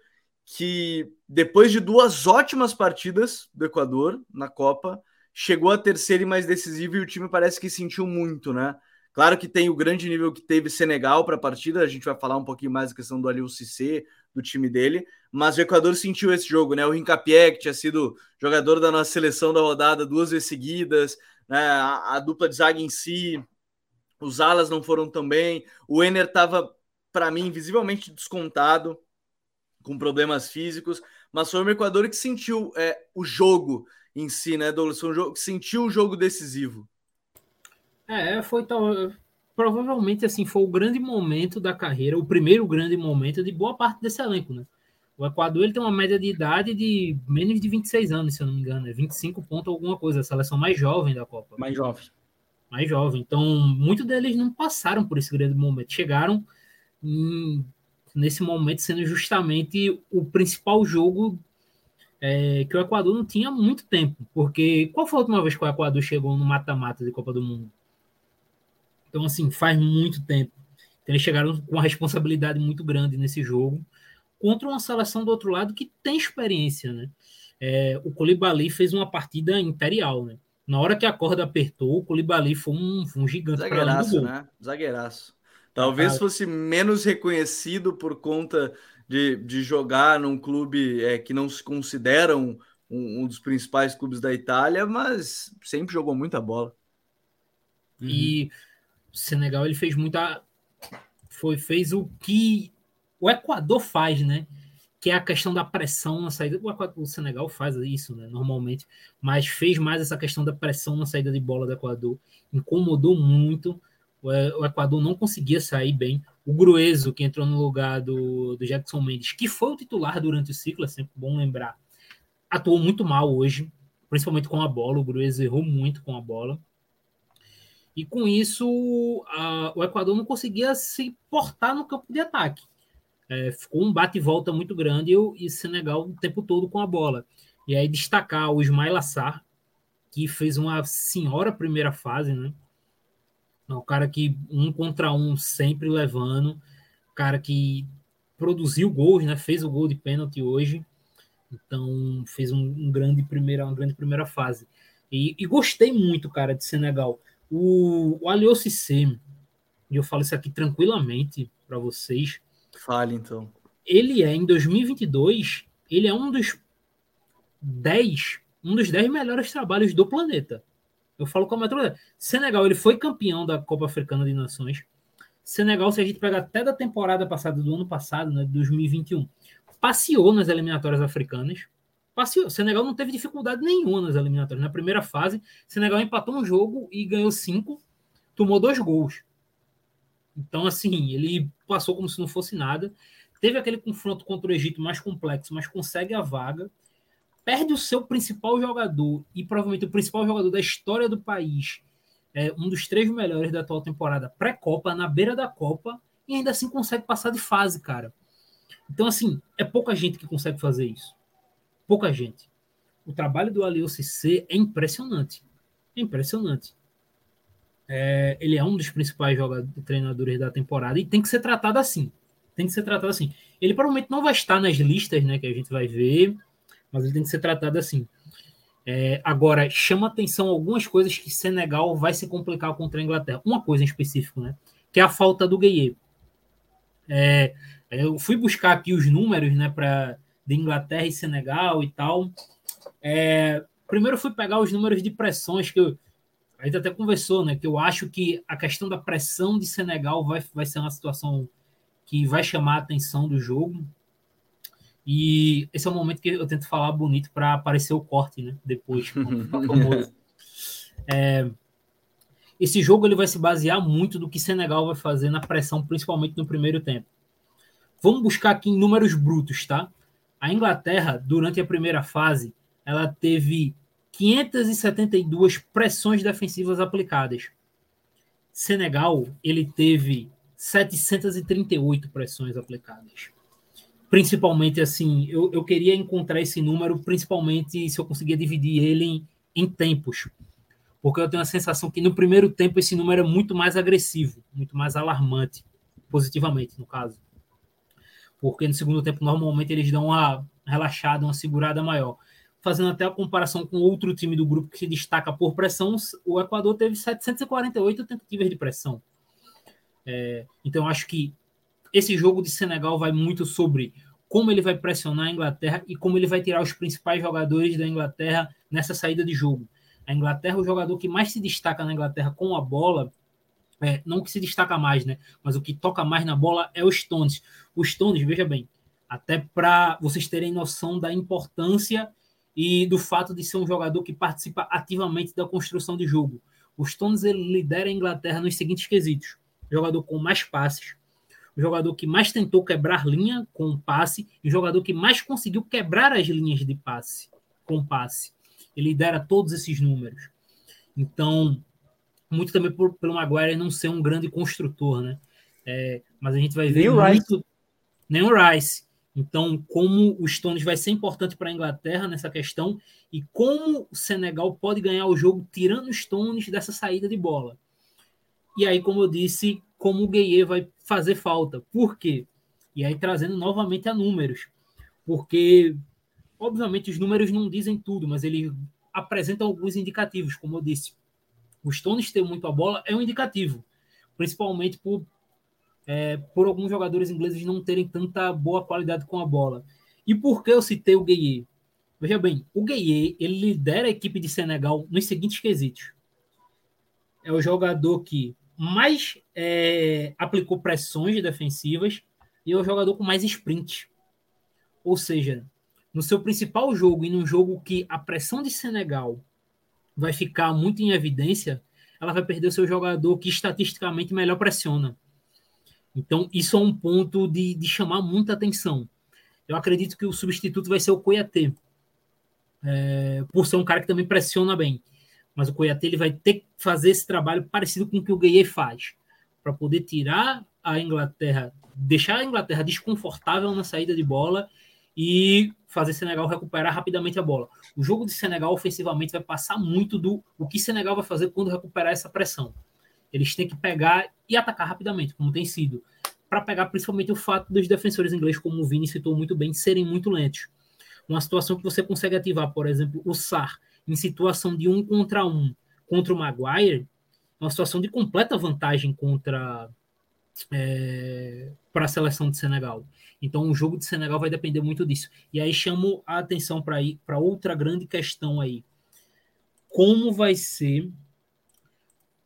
que depois de duas ótimas partidas do Equador na Copa, chegou a terceira e mais decisiva e o time parece que sentiu muito, né, Claro que tem o grande nível que teve Senegal para a partida, a gente vai falar um pouquinho mais da questão do Aliou Cissé, do time dele, mas o Equador sentiu esse jogo, né? O Rincapié, que tinha sido jogador da nossa seleção da rodada duas vezes seguidas, né? a, a dupla de zaga em si, os alas não foram tão bem, o Ener estava, para mim, visivelmente descontado, com problemas físicos, mas foi o Equador que sentiu é, o jogo em si, né, Douglas? Foi um jogo que sentiu o jogo decisivo. É, foi tal. Provavelmente assim foi o grande momento da carreira, o primeiro grande momento de boa parte desse elenco, né? O Equador ele tem uma média de idade de menos de 26 anos, se eu não me engano, é 25 pontos alguma coisa, a seleção mais jovem da Copa. Mais jovem. Mais jovem. Então, muitos deles não passaram por esse grande momento, chegaram em, nesse momento sendo justamente o principal jogo é, que o Equador não tinha muito tempo, porque qual foi a última vez que o Equador chegou no mata-mata de Copa do Mundo? Então, assim, faz muito tempo. Então, eles chegaram com uma responsabilidade muito grande nesse jogo contra uma seleção do outro lado que tem experiência, né? É, o Colibali fez uma partida imperial, né? Na hora que a corda apertou, o Colibali foi um, foi um gigante Zagueiraço, né? Zagueiraço. Talvez ah, fosse menos reconhecido por conta de, de jogar num clube é, que não se considera um, um, um, dos principais clubes da Itália, mas sempre jogou muita bola. E Senegal ele fez muita foi fez o que o Equador faz, né? Que é a questão da pressão na saída. O, Equador, o Senegal faz isso, né? Normalmente, mas fez mais essa questão da pressão na saída de bola do Equador. Incomodou muito. O Equador não conseguia sair bem. O Grueso, que entrou no lugar do, do Jackson Mendes, que foi o titular durante o ciclo, é sempre bom lembrar, atuou muito mal hoje, principalmente com a bola. O Grueso errou muito com a bola. E com isso, a, o Equador não conseguia se portar no campo de ataque. É, ficou um bate e volta muito grande e o e Senegal o tempo todo com a bola. E aí destacar o Ismail Assar, que fez uma senhora primeira fase, né? O cara que um contra um sempre levando, cara que produziu gols, né? Fez o gol de pênalti hoje, então fez um, um grande primeira, uma grande primeira fase. E, e, gostei muito, cara, de Senegal. O, o Aliou Cissé, e eu falo isso aqui tranquilamente para vocês. Fale então. Ele é, em 2022, ele é um dos 10, um dos 10 melhores trabalhos do planeta. Eu falo com a metro. Senegal, ele foi campeão da Copa Africana de Nações. Senegal, se a gente pegar até da temporada passada, do ano passado, né, 2021, passeou nas eliminatórias africanas passeou. Senegal não teve dificuldade nenhuma nas eliminatórias. Na primeira fase, Senegal empatou um jogo e ganhou cinco, tomou dois gols. Então, assim, ele passou como se não fosse nada. teve aquele confronto contra o Egito mais complexo, mas consegue a vaga, perde o seu principal jogador e provavelmente o principal jogador da história do país, é, um dos três melhores da atual temporada pré-Copa, na beira da Copa, e ainda assim consegue passar de fase, cara. Então, assim, é pouca gente que consegue fazer isso. Pouca gente. O trabalho do Aliou CC é impressionante. É impressionante. É, ele é um dos principais jogadores, treinadores da temporada e tem que ser tratado assim. Tem que ser tratado assim. Ele provavelmente não vai estar nas listas, né, que a gente vai ver, mas ele tem que ser tratado assim. É, agora, chama atenção algumas coisas que Senegal vai se complicar contra a Inglaterra. Uma coisa em específico, né? Que é a falta do Gueye. É, eu fui buscar aqui os números, né, para de Inglaterra e Senegal e tal. É, primeiro fui pegar os números de pressões que eu, a gente até conversou, né? Que eu acho que a questão da pressão de Senegal vai, vai ser uma situação que vai chamar a atenção do jogo. E esse é o momento que eu tento falar bonito para aparecer o corte, né? Depois, (laughs) é, esse jogo ele vai se basear muito do que Senegal vai fazer na pressão, principalmente no primeiro tempo. Vamos buscar aqui em números brutos, tá? A Inglaterra, durante a primeira fase, ela teve 572 pressões defensivas aplicadas. Senegal, ele teve 738 pressões aplicadas principalmente assim, eu, eu queria encontrar esse número, principalmente se eu conseguia dividir ele em, em tempos. Porque eu tenho a sensação que no primeiro tempo esse número é muito mais agressivo, muito mais alarmante, positivamente, no caso. Porque no segundo tempo, normalmente, eles dão uma relaxada, uma segurada maior. Fazendo até a comparação com outro time do grupo que se destaca por pressão, o Equador teve 748 tentativas de pressão. É, então, acho que esse jogo de Senegal vai muito sobre como ele vai pressionar a Inglaterra e como ele vai tirar os principais jogadores da Inglaterra nessa saída de jogo. A Inglaterra, o jogador que mais se destaca na Inglaterra com a bola, é, não que se destaca mais, né? Mas o que toca mais na bola é o Stones. O Stones, veja bem, até para vocês terem noção da importância e do fato de ser um jogador que participa ativamente da construção de jogo. O Stones ele lidera a Inglaterra nos seguintes quesitos: jogador com mais passes, o jogador que mais tentou quebrar linha com passe e o jogador que mais conseguiu quebrar as linhas de passe com passe. Ele lidera todos esses números. Então, muito também por, pelo Maguire não ser um grande construtor, né? É, mas a gente vai ver Nem o Rice. muito... Nem o Rice. Então, como o Stones vai ser importante para a Inglaterra nessa questão e como o Senegal pode ganhar o jogo tirando o Stones dessa saída de bola. E aí, como eu disse, como o Gueye vai fazer falta. Por quê? E aí trazendo novamente a números. Porque, obviamente, os números não dizem tudo, mas ele apresenta alguns indicativos, como eu disse. O Stones ter muito a bola é um indicativo, principalmente por, é, por alguns jogadores ingleses não terem tanta boa qualidade com a bola. E por que eu citei o Gueye? Veja bem, o Gueye, ele lidera a equipe de Senegal nos seguintes quesitos. É o jogador que mais é, aplicou pressões defensivas e é o jogador com mais sprint. Ou seja, no seu principal jogo e num jogo que a pressão de Senegal vai ficar muito em evidência, ela vai perder o seu jogador que estatisticamente melhor pressiona. Então, isso é um ponto de, de chamar muita atenção. Eu acredito que o substituto vai ser o Coiatê, é, por ser um cara que também pressiona bem mas o Coiate ele vai ter que fazer esse trabalho parecido com o que o Gueye faz, para poder tirar a Inglaterra, deixar a Inglaterra desconfortável na saída de bola e fazer Senegal recuperar rapidamente a bola. O jogo de Senegal ofensivamente vai passar muito do o que Senegal vai fazer quando recuperar essa pressão. Eles têm que pegar e atacar rapidamente, como tem sido, para pegar principalmente o fato dos defensores ingleses, como o Vini citou muito bem, serem muito lentos. Uma situação que você consegue ativar, por exemplo, o SAR, em situação de um contra um contra o Maguire, é uma situação de completa vantagem contra é, para a seleção de Senegal. Então o jogo de Senegal vai depender muito disso. E aí chamo a atenção para outra grande questão aí. Como vai ser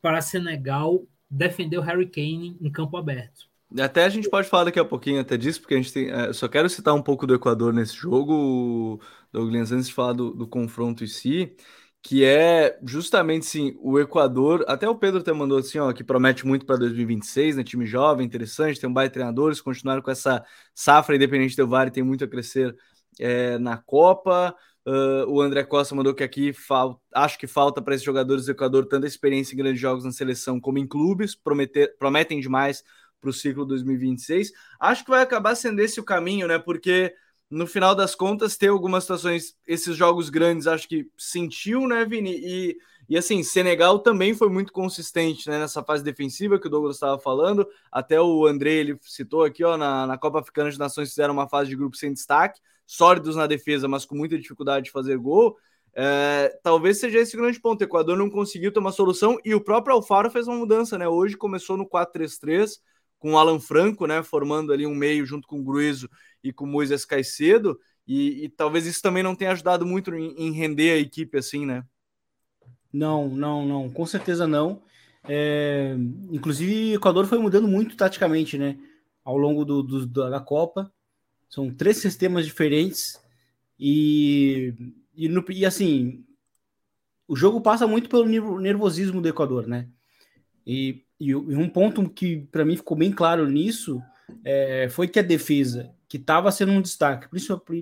para Senegal defender o Harry Kane em campo aberto? Até a gente pode falar daqui a pouquinho até disso, porque a gente tem. É, só quero citar um pouco do Equador nesse jogo, Douglas, antes de falar do, do confronto em si. Que é justamente sim, o Equador, até o Pedro até mandou assim, ó, que promete muito para 2026, né? Time jovem, interessante, tem um baita treinadores, continuaram com essa safra independente do VAR, tem muito a crescer é, na Copa. Uh, o André Costa mandou que aqui acho que falta para esses jogadores do Equador tanta experiência em grandes jogos na seleção como em clubes, prometer, prometem demais para o ciclo 2026. Acho que vai acabar sendo esse o caminho, né? Porque no final das contas, ter algumas situações, esses jogos grandes, acho que sentiu, né, Vini? E, e assim, Senegal também foi muito consistente né, nessa fase defensiva que o Douglas estava falando. Até o André ele citou aqui, ó, na, na Copa Africana de Nações fizeram uma fase de grupo sem destaque, sólidos na defesa, mas com muita dificuldade de fazer gol. É, talvez seja esse grande ponto. O Equador não conseguiu ter uma solução e o próprio Alfaro fez uma mudança, né? Hoje começou no 4-3-3 com o Alan Franco, né? Formando ali um meio junto com o Gruizo e com o Moisés Caicedo, e, e, talvez isso também não tenha ajudado muito em, em, render a equipe assim, né? Não, não, não, com certeza não. É, inclusive, o Equador foi mudando muito taticamente, né? Ao longo do, do, da Copa. São três sistemas diferentes e, e, no, e assim, o jogo passa muito pelo nervosismo do Equador, né? E, e um ponto que para mim ficou bem claro nisso é, foi que a defesa que estava sendo um destaque,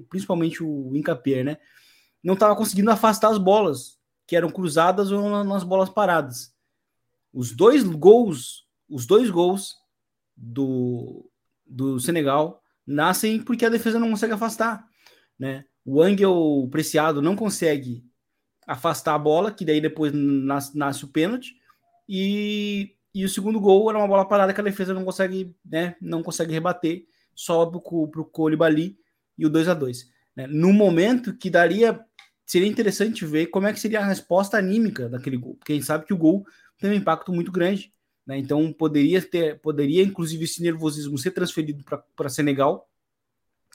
principalmente o Incapé, né? Não estava conseguindo afastar as bolas que eram cruzadas ou nas bolas paradas. Os dois gols, os dois gols do, do Senegal nascem porque a defesa não consegue afastar, né? O Angel Preciado não consegue afastar a bola, que daí depois nasce, nasce o pênalti, e, e o segundo gol era uma bola parada que a defesa não consegue, né, não consegue rebater, sobe para o Colibali e o 2 a 2 né? No momento que daria, seria interessante ver como é que seria a resposta anímica daquele gol, porque a gente sabe que o gol tem um impacto muito grande, né? Então poderia ter, poderia inclusive esse nervosismo ser transferido para Senegal,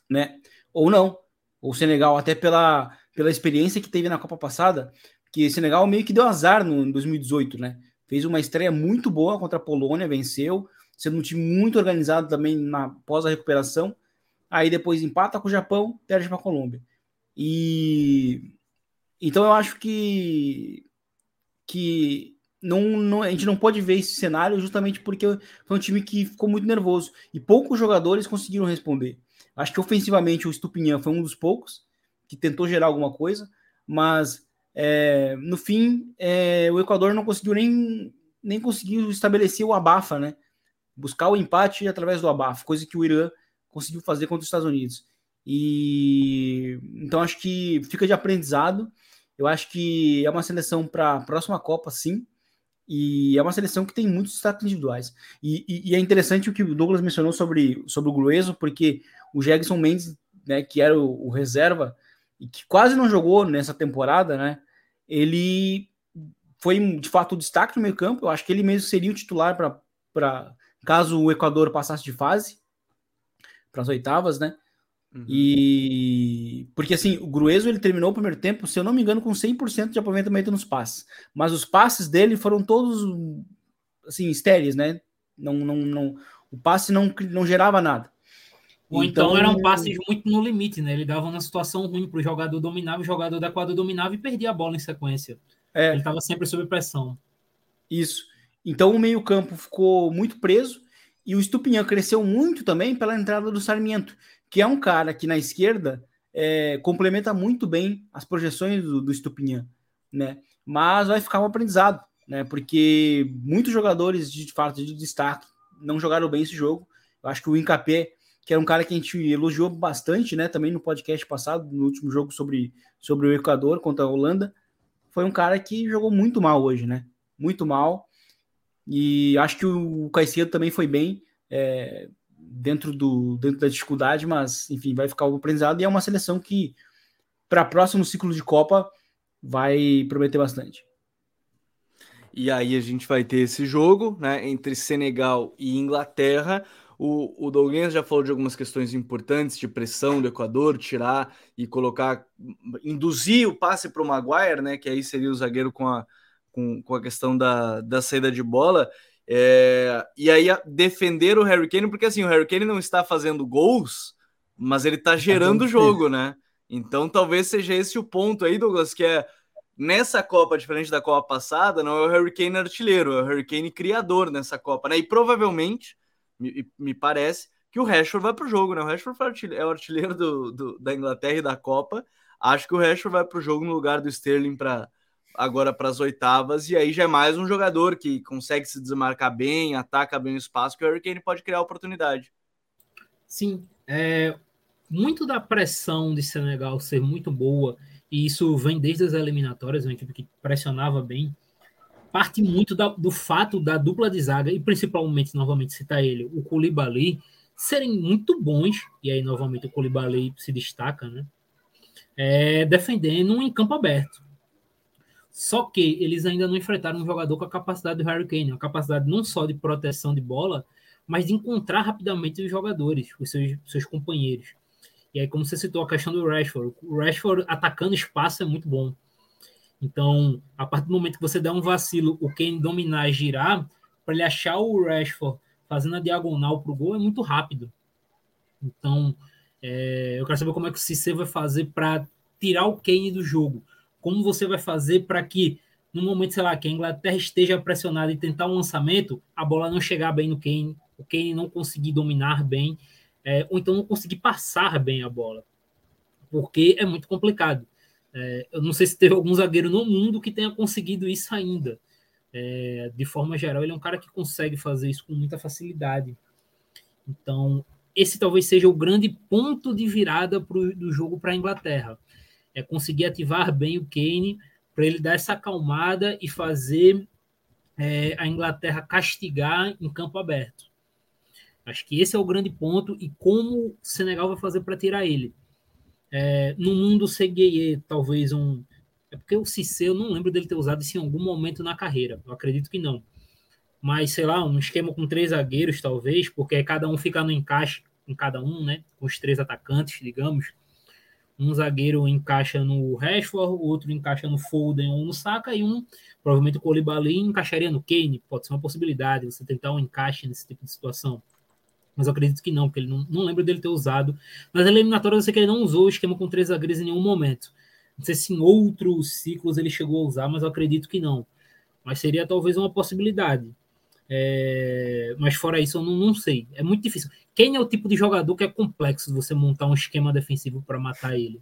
né? Ou não, ou Senegal até pela pela experiência que teve na Copa passada, que Senegal meio que deu azar no em 2018, né? Fez uma estreia muito boa contra a Polônia, venceu, sendo um time muito organizado também na pós a recuperação. Aí depois empata com o Japão, perde para a Colômbia. E então eu acho que que não, não, a gente não pode ver esse cenário justamente porque foi um time que ficou muito nervoso e poucos jogadores conseguiram responder. Acho que ofensivamente o Stupinhan foi um dos poucos que tentou gerar alguma coisa, mas é, no fim é, o Equador não conseguiu nem, nem conseguiu estabelecer o abafa, né? buscar o empate através do abafo, coisa que o Irã conseguiu fazer contra os Estados Unidos. E então acho que fica de aprendizado. Eu acho que é uma seleção para a próxima Copa, sim. E é uma seleção que tem muitos destaques individuais. E, e, e, é interessante o que o Douglas mencionou sobre, sobre o Grueso, porque o Jegson Mendes, né, que era o, o, reserva e que quase não jogou nessa temporada, né, ele foi de fato o destaque no meio campo. Eu acho que ele mesmo seria o titular para caso o Equador passasse de fase para as oitavas, né? Uhum. E porque assim, o Grueso ele terminou o primeiro tempo, se eu não me engano, com 100% de aproveitamento nos passes, mas os passes dele foram todos assim, estéreis, né? Não, não, não, o passe não, não gerava nada. Ou então, então eram passes muito no limite, né? Ele dava uma situação ruim para o jogador dominar, o jogador da quadra dominava e perdia a bola em sequência. É. Ele estava sempre sob pressão. Isso. Então o meio-campo ficou muito preso e o Stupinhan cresceu muito também pela entrada do Sarmiento, que é um cara que na esquerda é, complementa muito bem as projeções do, do né? Mas vai ficar um aprendizado, né? Porque muitos jogadores de fato de destaque não jogaram bem esse jogo. Eu acho que o Incapé, que era um cara que a gente elogiou bastante, né? Também no podcast passado, no último jogo sobre, sobre o Equador contra a Holanda, foi um cara que jogou muito mal hoje, né? Muito mal. E acho que o Caicedo também foi bem é, dentro, do, dentro da dificuldade, mas enfim, vai ficar o aprendizado e é uma seleção que para próximo ciclo de Copa vai prometer bastante. E aí a gente vai ter esse jogo, né, entre Senegal e Inglaterra. O, o Douglas já falou de algumas questões importantes de pressão do Equador, tirar e colocar, induzir o passe para o Maguire, né, que aí seria o zagueiro com a, com, com a questão da, da saída de bola. É, e aí defender o Harry Kane, porque assim, o Harry Kane não está fazendo gols, mas ele está gerando o jogo, né? Então talvez seja esse o ponto aí, Douglas, que é nessa Copa, diferente da Copa passada, não é o Harry Kane artilheiro, é o Harry Kane criador nessa Copa, né? E provavelmente, me, me parece, que o Rashford vai para o jogo, né? O Rashford é o artilheiro do, do, da Inglaterra e da Copa. Acho que o Rashford vai para o jogo no lugar do Sterling para agora para as oitavas, e aí já é mais um jogador que consegue se desmarcar bem, ataca bem o espaço, que o Harry Kane pode criar oportunidade. Sim, é, muito da pressão de Senegal ser muito boa, e isso vem desde as eliminatórias, uma equipe que pressionava bem, parte muito da, do fato da dupla de zaga, e principalmente, novamente, citar ele, o Koulibaly, serem muito bons, e aí, novamente, o Koulibaly se destaca, né? É, defendendo em campo aberto. Só que eles ainda não enfrentaram um jogador com a capacidade do Harry Kane, a capacidade não só de proteção de bola, mas de encontrar rapidamente os jogadores, os seus, seus companheiros. E aí, como você citou a questão do Rashford, o Rashford atacando espaço é muito bom. Então, a partir do momento que você der um vacilo, o Kane dominar e girar, para ele achar o Rashford fazendo a diagonal para o gol é muito rápido. Então, é, eu quero saber como é que o Cissé vai fazer para tirar o Kane do jogo. Como você vai fazer para que, no momento, sei lá, que a Inglaterra esteja pressionada e tentar um lançamento, a bola não chegar bem no Kane, o Kane não conseguir dominar bem, é, ou então não conseguir passar bem a bola. Porque é muito complicado. É, eu não sei se teve algum zagueiro no mundo que tenha conseguido isso ainda. É, de forma geral, ele é um cara que consegue fazer isso com muita facilidade. Então, esse talvez seja o grande ponto de virada pro, do jogo para a Inglaterra. É conseguir ativar bem o Kane para ele dar essa acalmada e fazer é, a Inglaterra castigar em campo aberto. Acho que esse é o grande ponto e como o Senegal vai fazer para tirar ele. É, no mundo CGE, talvez um, é porque o Cissé, eu não lembro dele ter usado isso em algum momento na carreira. Eu acredito que não. Mas, sei lá, um esquema com três zagueiros, talvez, porque cada um fica no encaixe em cada um, né? Com os três atacantes, digamos. Um zagueiro encaixa no Rashford, o outro encaixa no Foden ou no Saka, e um, provavelmente o Koulibaly, encaixaria no Kane. Pode ser uma possibilidade, você tentar um encaixe nesse tipo de situação. Mas eu acredito que não, porque ele não, não lembro dele ter usado. Nas eliminatórias eu sei que ele não usou o esquema com três zagueiros em nenhum momento. Não sei se em outros ciclos ele chegou a usar, mas eu acredito que não. Mas seria talvez uma possibilidade. É... Mas fora isso, eu não, não, sei. É muito difícil. Quem é o tipo de jogador que é complexo você montar um esquema defensivo para matar ele?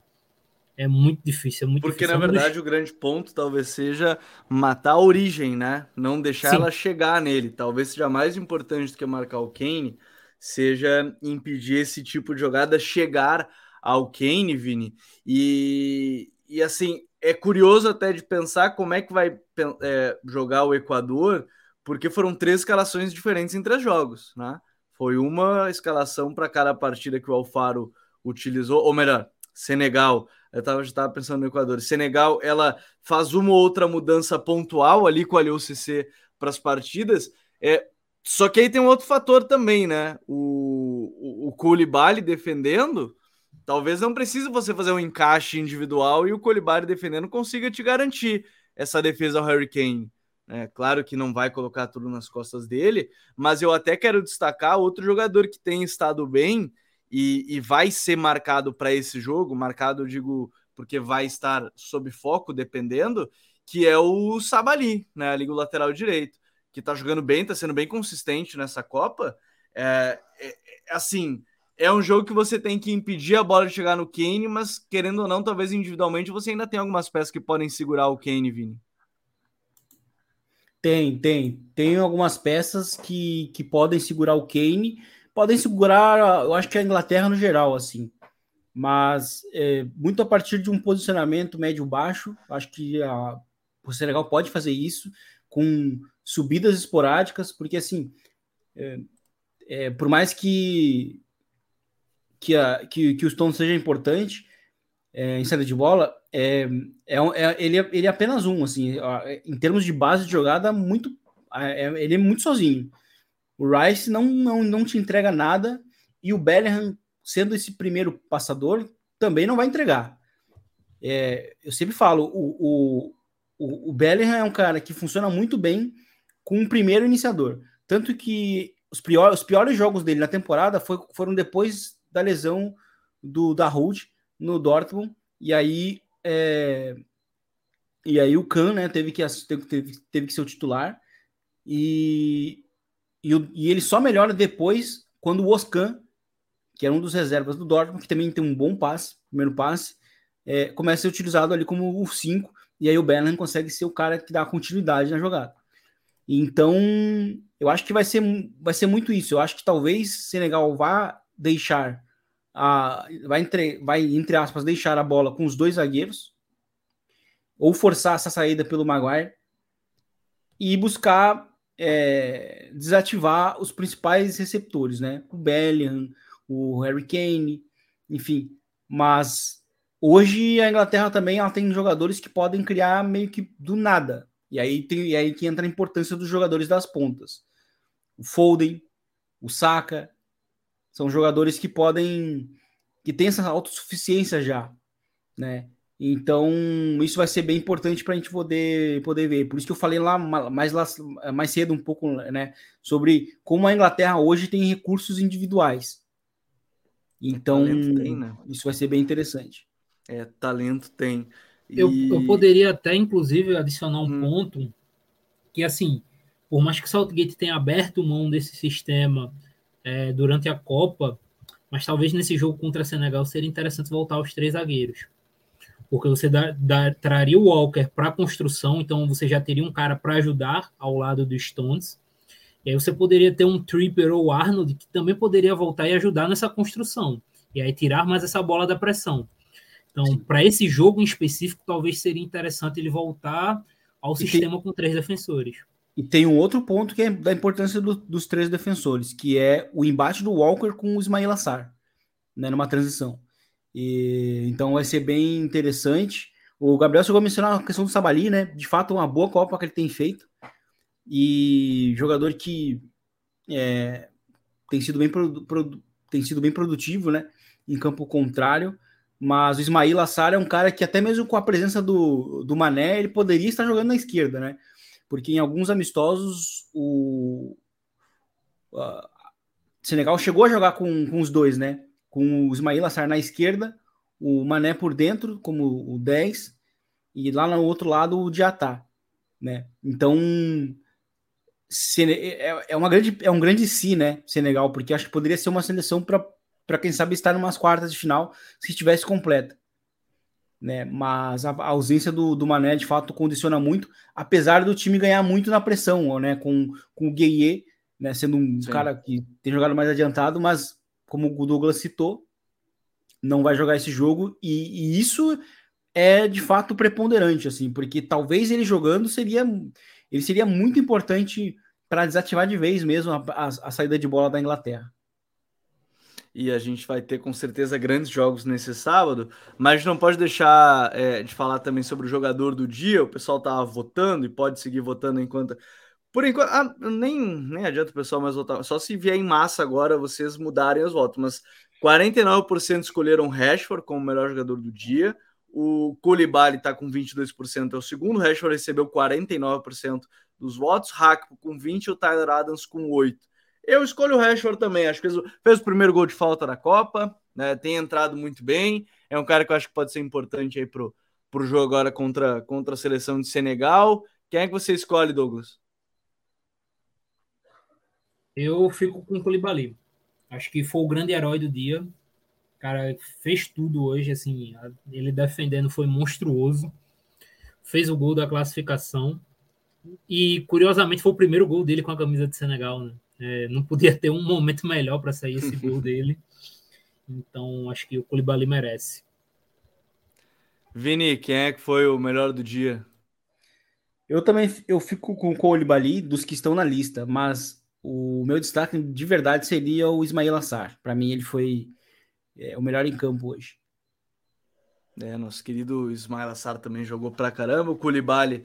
É muito difícil, é muito Porque, difícil. na verdade, o grande ponto talvez seja matar a origem, né? Não deixar Sim. ela chegar nele. Talvez seja mais importante do que marcar o Kane, seja impedir esse tipo de jogada chegar ao Kane, Vini. E, e assim, é curioso até de pensar como é que vai é, jogar o Equador, porque foram três escalações diferentes em três jogos, né? Foi uma escalação para cada partida que o Alfaro utilizou, ou melhor, Senegal. Eu estava já tava pensando no Equador. Senegal, ela faz uma ou outra mudança pontual ali com a LUCC para as partidas. É, só que aí tem um outro fator também, né? O, o, o Koulibaly defendendo, Talvez não precise você fazer um encaixe individual e o Colibari defendendo consiga te garantir essa defesa ao Harry Kane. É claro que não vai colocar tudo nas costas dele, mas eu até quero destacar outro jogador que tem estado bem e, e vai ser marcado para esse jogo, marcado, digo, porque vai estar sob foco, dependendo, que é o Sabali, né? Liga lateral direito, que tá jogando bem, tá sendo bem consistente nessa Copa. É, é, é assim, é um jogo que você tem que impedir a bola de chegar no Kane, mas querendo ou não, talvez individualmente você ainda tem algumas peças que podem segurar o Kane, Vini. Tem, tem. Tem algumas peças que, que podem segurar o Kane, podem segurar, eu acho que a Inglaterra no geral, assim. Mas é, muito a partir de um posicionamento médio-baixo, acho que a, o Senegal pode fazer isso com subidas esporádicas, porque assim, é, é, por mais que que, a, que, que o Stone seja importante é, em saída de bola, é, é, é, ele, é, ele é apenas um, assim, em termos de base de jogada, muito, é, ele é muito sozinho. O Rice não, não, não te entrega nada e o Bellingham, sendo esse primeiro passador, também não vai entregar. É, eu sempre falo, o, o, o Bellingham é um cara que funciona muito bem com um primeiro iniciador. Tanto que os, pior, os piores jogos dele na temporada foi, foram depois da lesão do da Hood no Dortmund. E aí é, E aí o Khan, né, teve que, teve, teve que ser o titular. E, e, e, ele só melhora depois quando o Oscan, que era um dos reservas do Dortmund, que também tem um bom passe, primeiro passe, é, começa a ser utilizado ali como o 5, e aí o Bellingham consegue ser o cara que dá continuidade na jogada. Então, eu acho que vai ser, vai ser muito isso. Eu acho que talvez Senegal vá deixar a, vai entre, vai entre aspas deixar a bola com os dois zagueiros ou forçar essa saída pelo Maguire e buscar é, desativar os principais receptores, né? O Bellingham, o Harry Kane, enfim. Mas hoje a Inglaterra também ela tem jogadores que podem criar meio que do nada. E aí, tem, e aí que entra a importância dos jogadores das pontas. O Foden, o Saka, são jogadores que podem que tem essa autossuficiência já, né? Então, isso vai ser bem importante para a gente poder, poder ver. Por isso que eu falei lá mais, lá mais cedo um pouco, né, sobre como a Inglaterra hoje tem recursos individuais. Então, tem, né? isso vai ser bem interessante. É, talento tem. E... Eu, eu poderia até, inclusive, adicionar um hum. ponto que, assim, por mais que o Southgate tenha aberto mão desse sistema é, durante a Copa, mas talvez nesse jogo contra Senegal seria interessante voltar aos três zagueiros porque você dá, dá, traria o Walker para a construção, então você já teria um cara para ajudar ao lado do Stones. E aí você poderia ter um Tripper ou Arnold que também poderia voltar e ajudar nessa construção. E aí tirar mais essa bola da pressão. Então, para esse jogo em específico, talvez seria interessante ele voltar ao e sistema tem, com três defensores. E tem um outro ponto que é da importância do, dos três defensores, que é o embate do Walker com o Ismail Assar, né, numa transição. E, então vai ser bem interessante. O Gabriel chegou a mencionar a questão do Sabali, né? De fato, uma boa Copa que ele tem feito. E jogador que é, tem, sido bem tem sido bem produtivo, né? Em campo contrário. Mas o Ismail Assar é um cara que, até mesmo com a presença do, do Mané, ele poderia estar jogando na esquerda, né? Porque em alguns amistosos o uh, Senegal chegou a jogar com, com os dois, né? com o Ismail Assar na esquerda, o Mané por dentro, como o 10, e lá no outro lado o Diatá, né? Então, é, é, uma grande, é um grande si, né, Senegal, porque acho que poderia ser uma seleção para quem sabe estar em umas quartas de final se estivesse completa. Né, mas a, a ausência do, do Mané de fato condiciona muito, apesar do time ganhar muito na pressão, né, com, com o Gueye, né, sendo um Sim. cara que tem jogado mais adiantado, mas como o Douglas citou, não vai jogar esse jogo e, e, isso é de fato preponderante, assim, porque talvez ele jogando seria ele seria muito importante para desativar de vez mesmo a, a, a, saída de bola da Inglaterra. E a gente vai ter com certeza grandes jogos nesse sábado, mas não pode deixar é, de falar também sobre o jogador do dia. O pessoal tá votando e pode seguir votando enquanto por enquanto, ah, nem, nem adianta o pessoal mais votar. Só se vier em massa agora vocês mudarem os votos. Mas 49% escolheram Rashford como melhor jogador do dia. O Koulibaly está com 22%, é o segundo. O Rashford recebeu 49% dos votos. Hakpo com 20% e o Tyler Adams com 8%. Eu escolho o Rashford também. Acho que fez, fez o primeiro gol de falta da Copa. Né, tem entrado muito bem. É um cara que eu acho que pode ser importante aí pro, pro jogo agora contra, contra a seleção de Senegal. Quem é que você escolhe, Douglas? Eu fico com o Koulibaly. Acho que foi o grande herói do dia. O cara fez tudo hoje, assim, ele defendendo foi monstruoso. Fez o gol da classificação. E, curiosamente, foi o primeiro gol dele com a camisa de Senegal, né? É, não podia ter um momento melhor para sair esse gol (laughs) dele. Então, acho que o Koulibaly merece. Vini, quem é que foi o melhor do dia? Eu também eu fico com o Koulibaly dos que estão na lista, mas o meu destaque de verdade seria o Ismail Assar. Para mim, ele foi é, o melhor em campo hoje. É, nosso querido Ismail Assar também jogou pra caramba. O Koulibaly,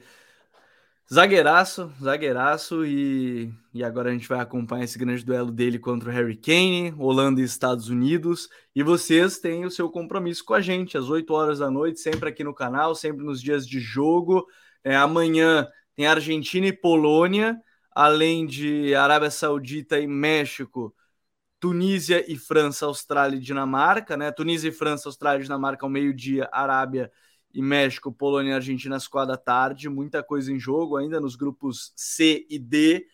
zagueiraço, zagueiraço. E, e agora a gente vai acompanhar esse grande duelo dele contra o Harry Kane, Holanda e Estados Unidos. E vocês têm o seu compromisso com a gente, às 8 horas da noite, sempre aqui no canal, sempre nos dias de jogo. É, amanhã tem Argentina e Polônia além de Arábia Saudita e México, Tunísia e França, Austrália e Dinamarca, né? Tunísia e França, Austrália e Dinamarca ao meio-dia, Arábia e México, Polônia e Argentina às quatro da tarde. Muita coisa em jogo ainda nos grupos C e D.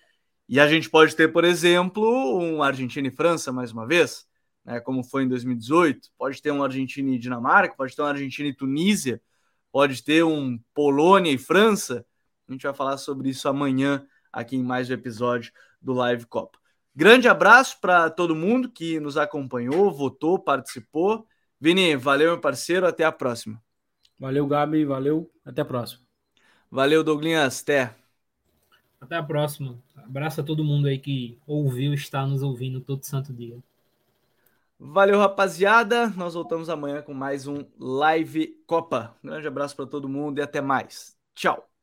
E a gente pode ter, por exemplo, um Argentina e França mais uma vez, né, como foi em 2018. Pode ter um Argentina e Dinamarca, pode ter um Argentina e Tunísia, pode ter um Polônia e França. A gente vai falar sobre isso amanhã aqui em mais um episódio do Live Copa. Grande abraço para todo mundo que nos acompanhou, votou, participou. Vini, valeu, meu parceiro. Até a próxima. Valeu, Gabi. Valeu. Até a próxima. Valeu, Douglas. Até. Até a próxima. Abraço a todo mundo aí que ouviu, está nos ouvindo todo santo dia. Valeu, rapaziada. Nós voltamos amanhã com mais um Live Copa. Um grande abraço para todo mundo e até mais. Tchau.